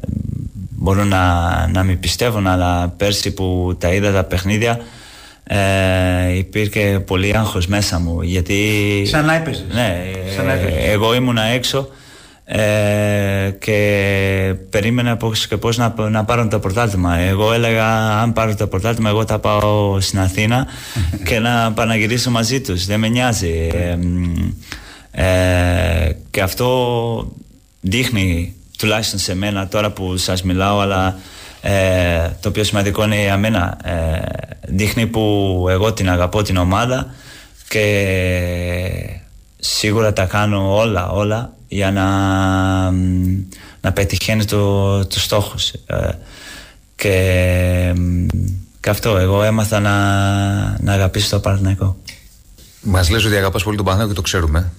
μπορούν να, να μην πιστεύουν αλλά πέρσι που τα είδα τα παιχνίδια ε, υπήρχε πολύ άγχος μέσα μου γιατί Σαν να έπαιζες. ναι, Σαν να έπαιζες. ε, εγώ ήμουνα έξω ε, και περίμενα πώς και πώς να, να πάρω το πρωτάθλημα. Εγώ έλεγα αν πάρω το πρωτάθλημα εγώ θα πάω στην Αθήνα [laughs] και να παναγυρίσω μαζί τους. Δεν με νοιάζει. Ε, μ, ε, και αυτό δείχνει τουλάχιστον σε μένα τώρα που σας μιλάω αλλά ε, το πιο σημαντικό είναι για μένα ε, δείχνει που εγώ την αγαπώ την ομάδα και σίγουρα τα κάνω όλα όλα για να, μ, να πετυχαίνει το, τους στόχους Ε, και, μ, και αυτό εγώ έμαθα να, να αγαπήσω το Παναθηναϊκό Μας λες ότι αγαπάς πολύ τον Παναθηναϊκό και το ξέρουμε.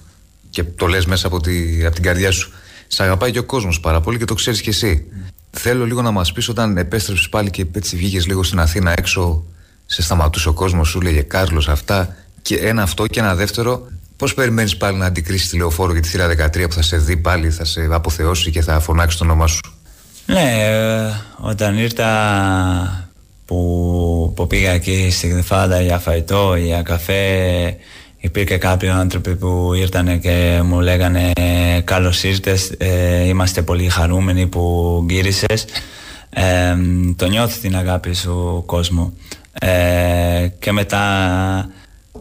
Και το λες μέσα από, τη, από την καρδιά σου. Σ' αγαπάει και ο κόσμος πάρα πολύ και το ξέρεις κι εσύ. Θέλω λίγο να μας πεις όταν επέστρεψες πάλι και έτσι βγήκες λίγο στην Αθήνα έξω, σε σταματούσε ο κόσμος, σου λέγε Κάρλος αυτά. Και ένα αυτό και ένα δεύτερο. Πώς περιμένεις πάλι να αντικρίσεις τη λεωφόρο για τη θύρα 13 που θα σε δει πάλι, θα σε αποθεώσει και θα φωνάξει το όνομά σου; Ναι, ε, όταν ήρθα που, που πήγα εκεί στη Γδυφάδα για φαϊτό, για καφέ, υπήρχε κάποιοι άνθρωποι που ήρθαν και μου λέγανε καλώς ήρθες, ε, είμαστε πολύ χαρούμενοι που γύρισες. Ε, το νιώθει την αγάπη σου κόσμο. Ε, και μετά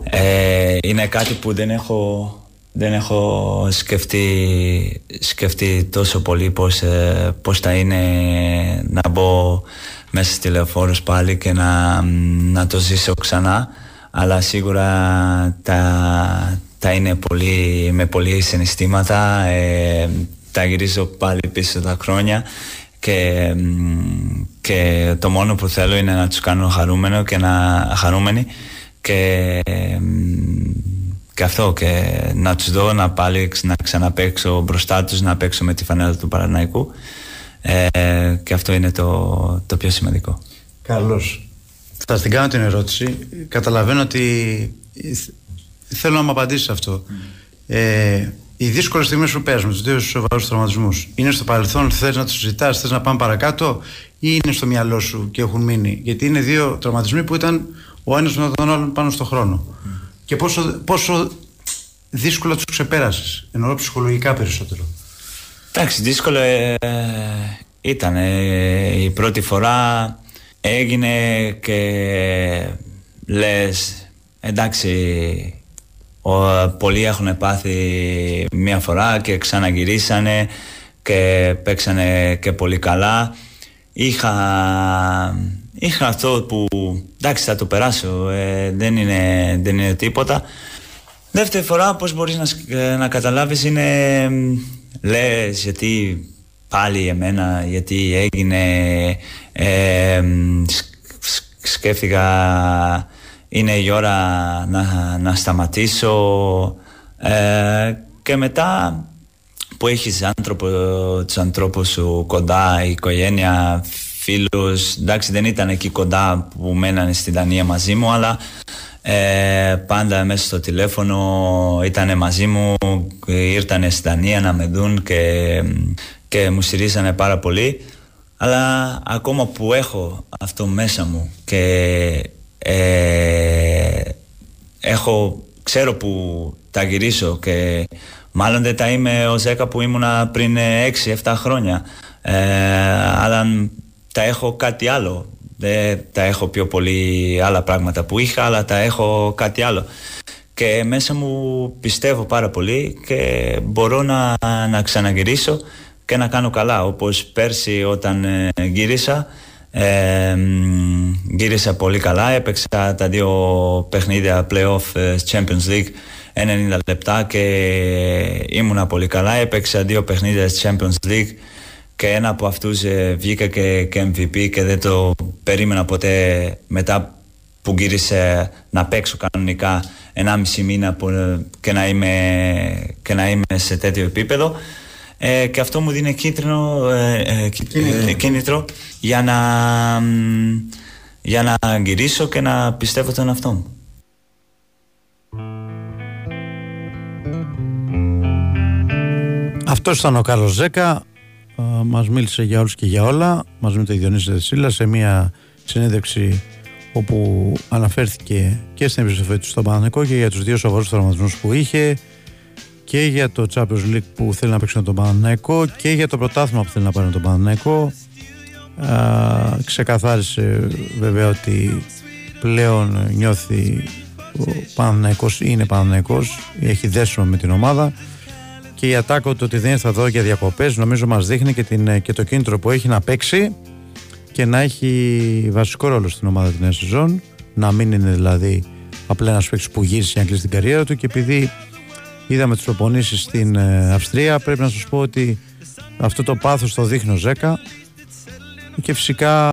ε, είναι κάτι που δεν έχω δεν έχω σκεφτεί, σκεφτεί τόσο πολύ πώς, ε, πώς θα είναι να μπω μέσα στη λεωφόρος πάλι και να, να το ζήσω ξανά. Αλλά σίγουρα τα, τα είναι πολύ, με πολύ συναισθήματα ε, τα γυρίζω πάλι πίσω τα χρόνια και, μ, και το μόνο που θέλω είναι να τους κάνω χαρούμενο και να, χαρούμενοι και, μ, και αυτό και να τους δω να πάλι ξ- να ξαναπαίξω μπροστά τους να παίξω με τη φανέλα του Παναναϊκού ε, και αυτό είναι το, το πιο σημαντικό Καλώς. Θα στην κάνω την ερώτηση. Καταλαβαίνω ότι θέλω να μου απαντήσεις αυτό. Ε, οι δύσκολες στιγμές που παίζουν, τους δύο σοβαρούς τραυματισμούς, είναι στο παρελθόν, θες να τους συζητά, θες να πάμε παρακάτω, ή είναι στο μυαλό σου και έχουν μείνει; Γιατί είναι δύο τραυματισμοί που ήταν ο ένας με τον άλλον πάνω στον χρόνο. Και πόσο, πόσο δύσκολα τους ξεπέρασες, εννοώ ψυχολογικά περισσότερο. Εντάξει, δύσκολο ε, ήταν. ε, η πρώτη φορά έγινε και λες εντάξει ο, πολλοί έχουν πάθει μία φορά και ξαναγυρίσανε και παίξανε και πολύ καλά. Είχα, είχα αυτό που εντάξει θα το περάσω, ε, δεν, είναι, δεν είναι τίποτα. Δεύτερη φορά πώς μπορείς να, σκ- ε, να καταλάβεις είναι μ, λες γιατί πάλι εμένα, γιατί έγινε ε, μ, σκ- σκ- σκέφτηκα είναι η ώρα να, να σταματήσω ε, και μετά που έχεις άνθρωπο, τους ανθρώπους σου κοντά, η οικογένεια, φίλους, εντάξει δεν ήταν εκεί κοντά που μένανε στη Δανία μαζί μου αλλά ε, πάντα μέσα στο τηλέφωνο ήταν μαζί μου, ήρθανε στη Δανία να με δουν και, και μου στηρίζανε πάρα πολύ. Αλλά ακόμα που έχω αυτό μέσα μου και ε, έχω, ξέρω που τα γυρίσω και μάλλον δεν τα είμαι ο Ζέκα που ήμουνα πριν 6-7 χρόνια. Ε, αλλά τα έχω κάτι άλλο. Δεν τα έχω πιο πολύ άλλα πράγματα που είχα αλλά τα έχω κάτι άλλο. Και μέσα μου πιστεύω πάρα πολύ και μπορώ να, να ξαναγυρίσω και να κάνω καλά. Όπως πέρσι όταν ε, γύρισα ε, μ, γύρισα πολύ καλά. Έπαιξα τα δύο παιχνίδια playoff ε, Champions League 90 λεπτά και ήμουνα πολύ καλά. Έπαιξα δύο παιχνίδια Champions League και ένα από αυτούς ε, βγήκα και, και MVP και δεν το περίμενα ποτέ μετά που γύρισε να παίξω κανονικά 1,5 μήνα που, ε, και, να είμαι, και να είμαι σε τέτοιο επίπεδο ε, και αυτό μου δίνει κίτρινο, ε, ε, κίνητρο. ε, κίνητρο για να, μ, για να γυρίσω και να πιστεύω τον εαυτό μου. Αυτός ήταν ο Κάρλος Ζέκα. Α, μας μίλησε για όλους και για όλα μαζί με τον Διονύση Δεσίλα σε μια συνέντευξη όπου αναφέρθηκε και στην επιστροφή του στον Παναθηναϊκό και για τους δύο σοβαρούς τραυματισμούς που είχε και για το Champions League που θέλει να παίξει με τον Παναθηναϊκό και για το πρωτάθλημα που θέλει να πάρει με τον Παναθηναϊκό. Α, ξεκαθάρισε βέβαια ότι πλέον νιώθει ο Παναθηναϊκός είναι Παναθηναϊκός έχει δέσιμο με την ομάδα και η ατάκο του ότι δεν ήρθα εδώ για διακοπές νομίζω μας δείχνει και, την, και το κίνητρο που έχει να παίξει και να έχει βασικό ρόλο στην ομάδα την νέα σεζόν να μην είναι δηλαδή απλά ένας παίκτης που γύρισε για να κλείσει την καριέρα του και επειδή είδαμε τις προπονήσεις στην ε, Αυστρία πρέπει να σας πω ότι αυτό το πάθος το δείχνει ο Ζέκα και φυσικά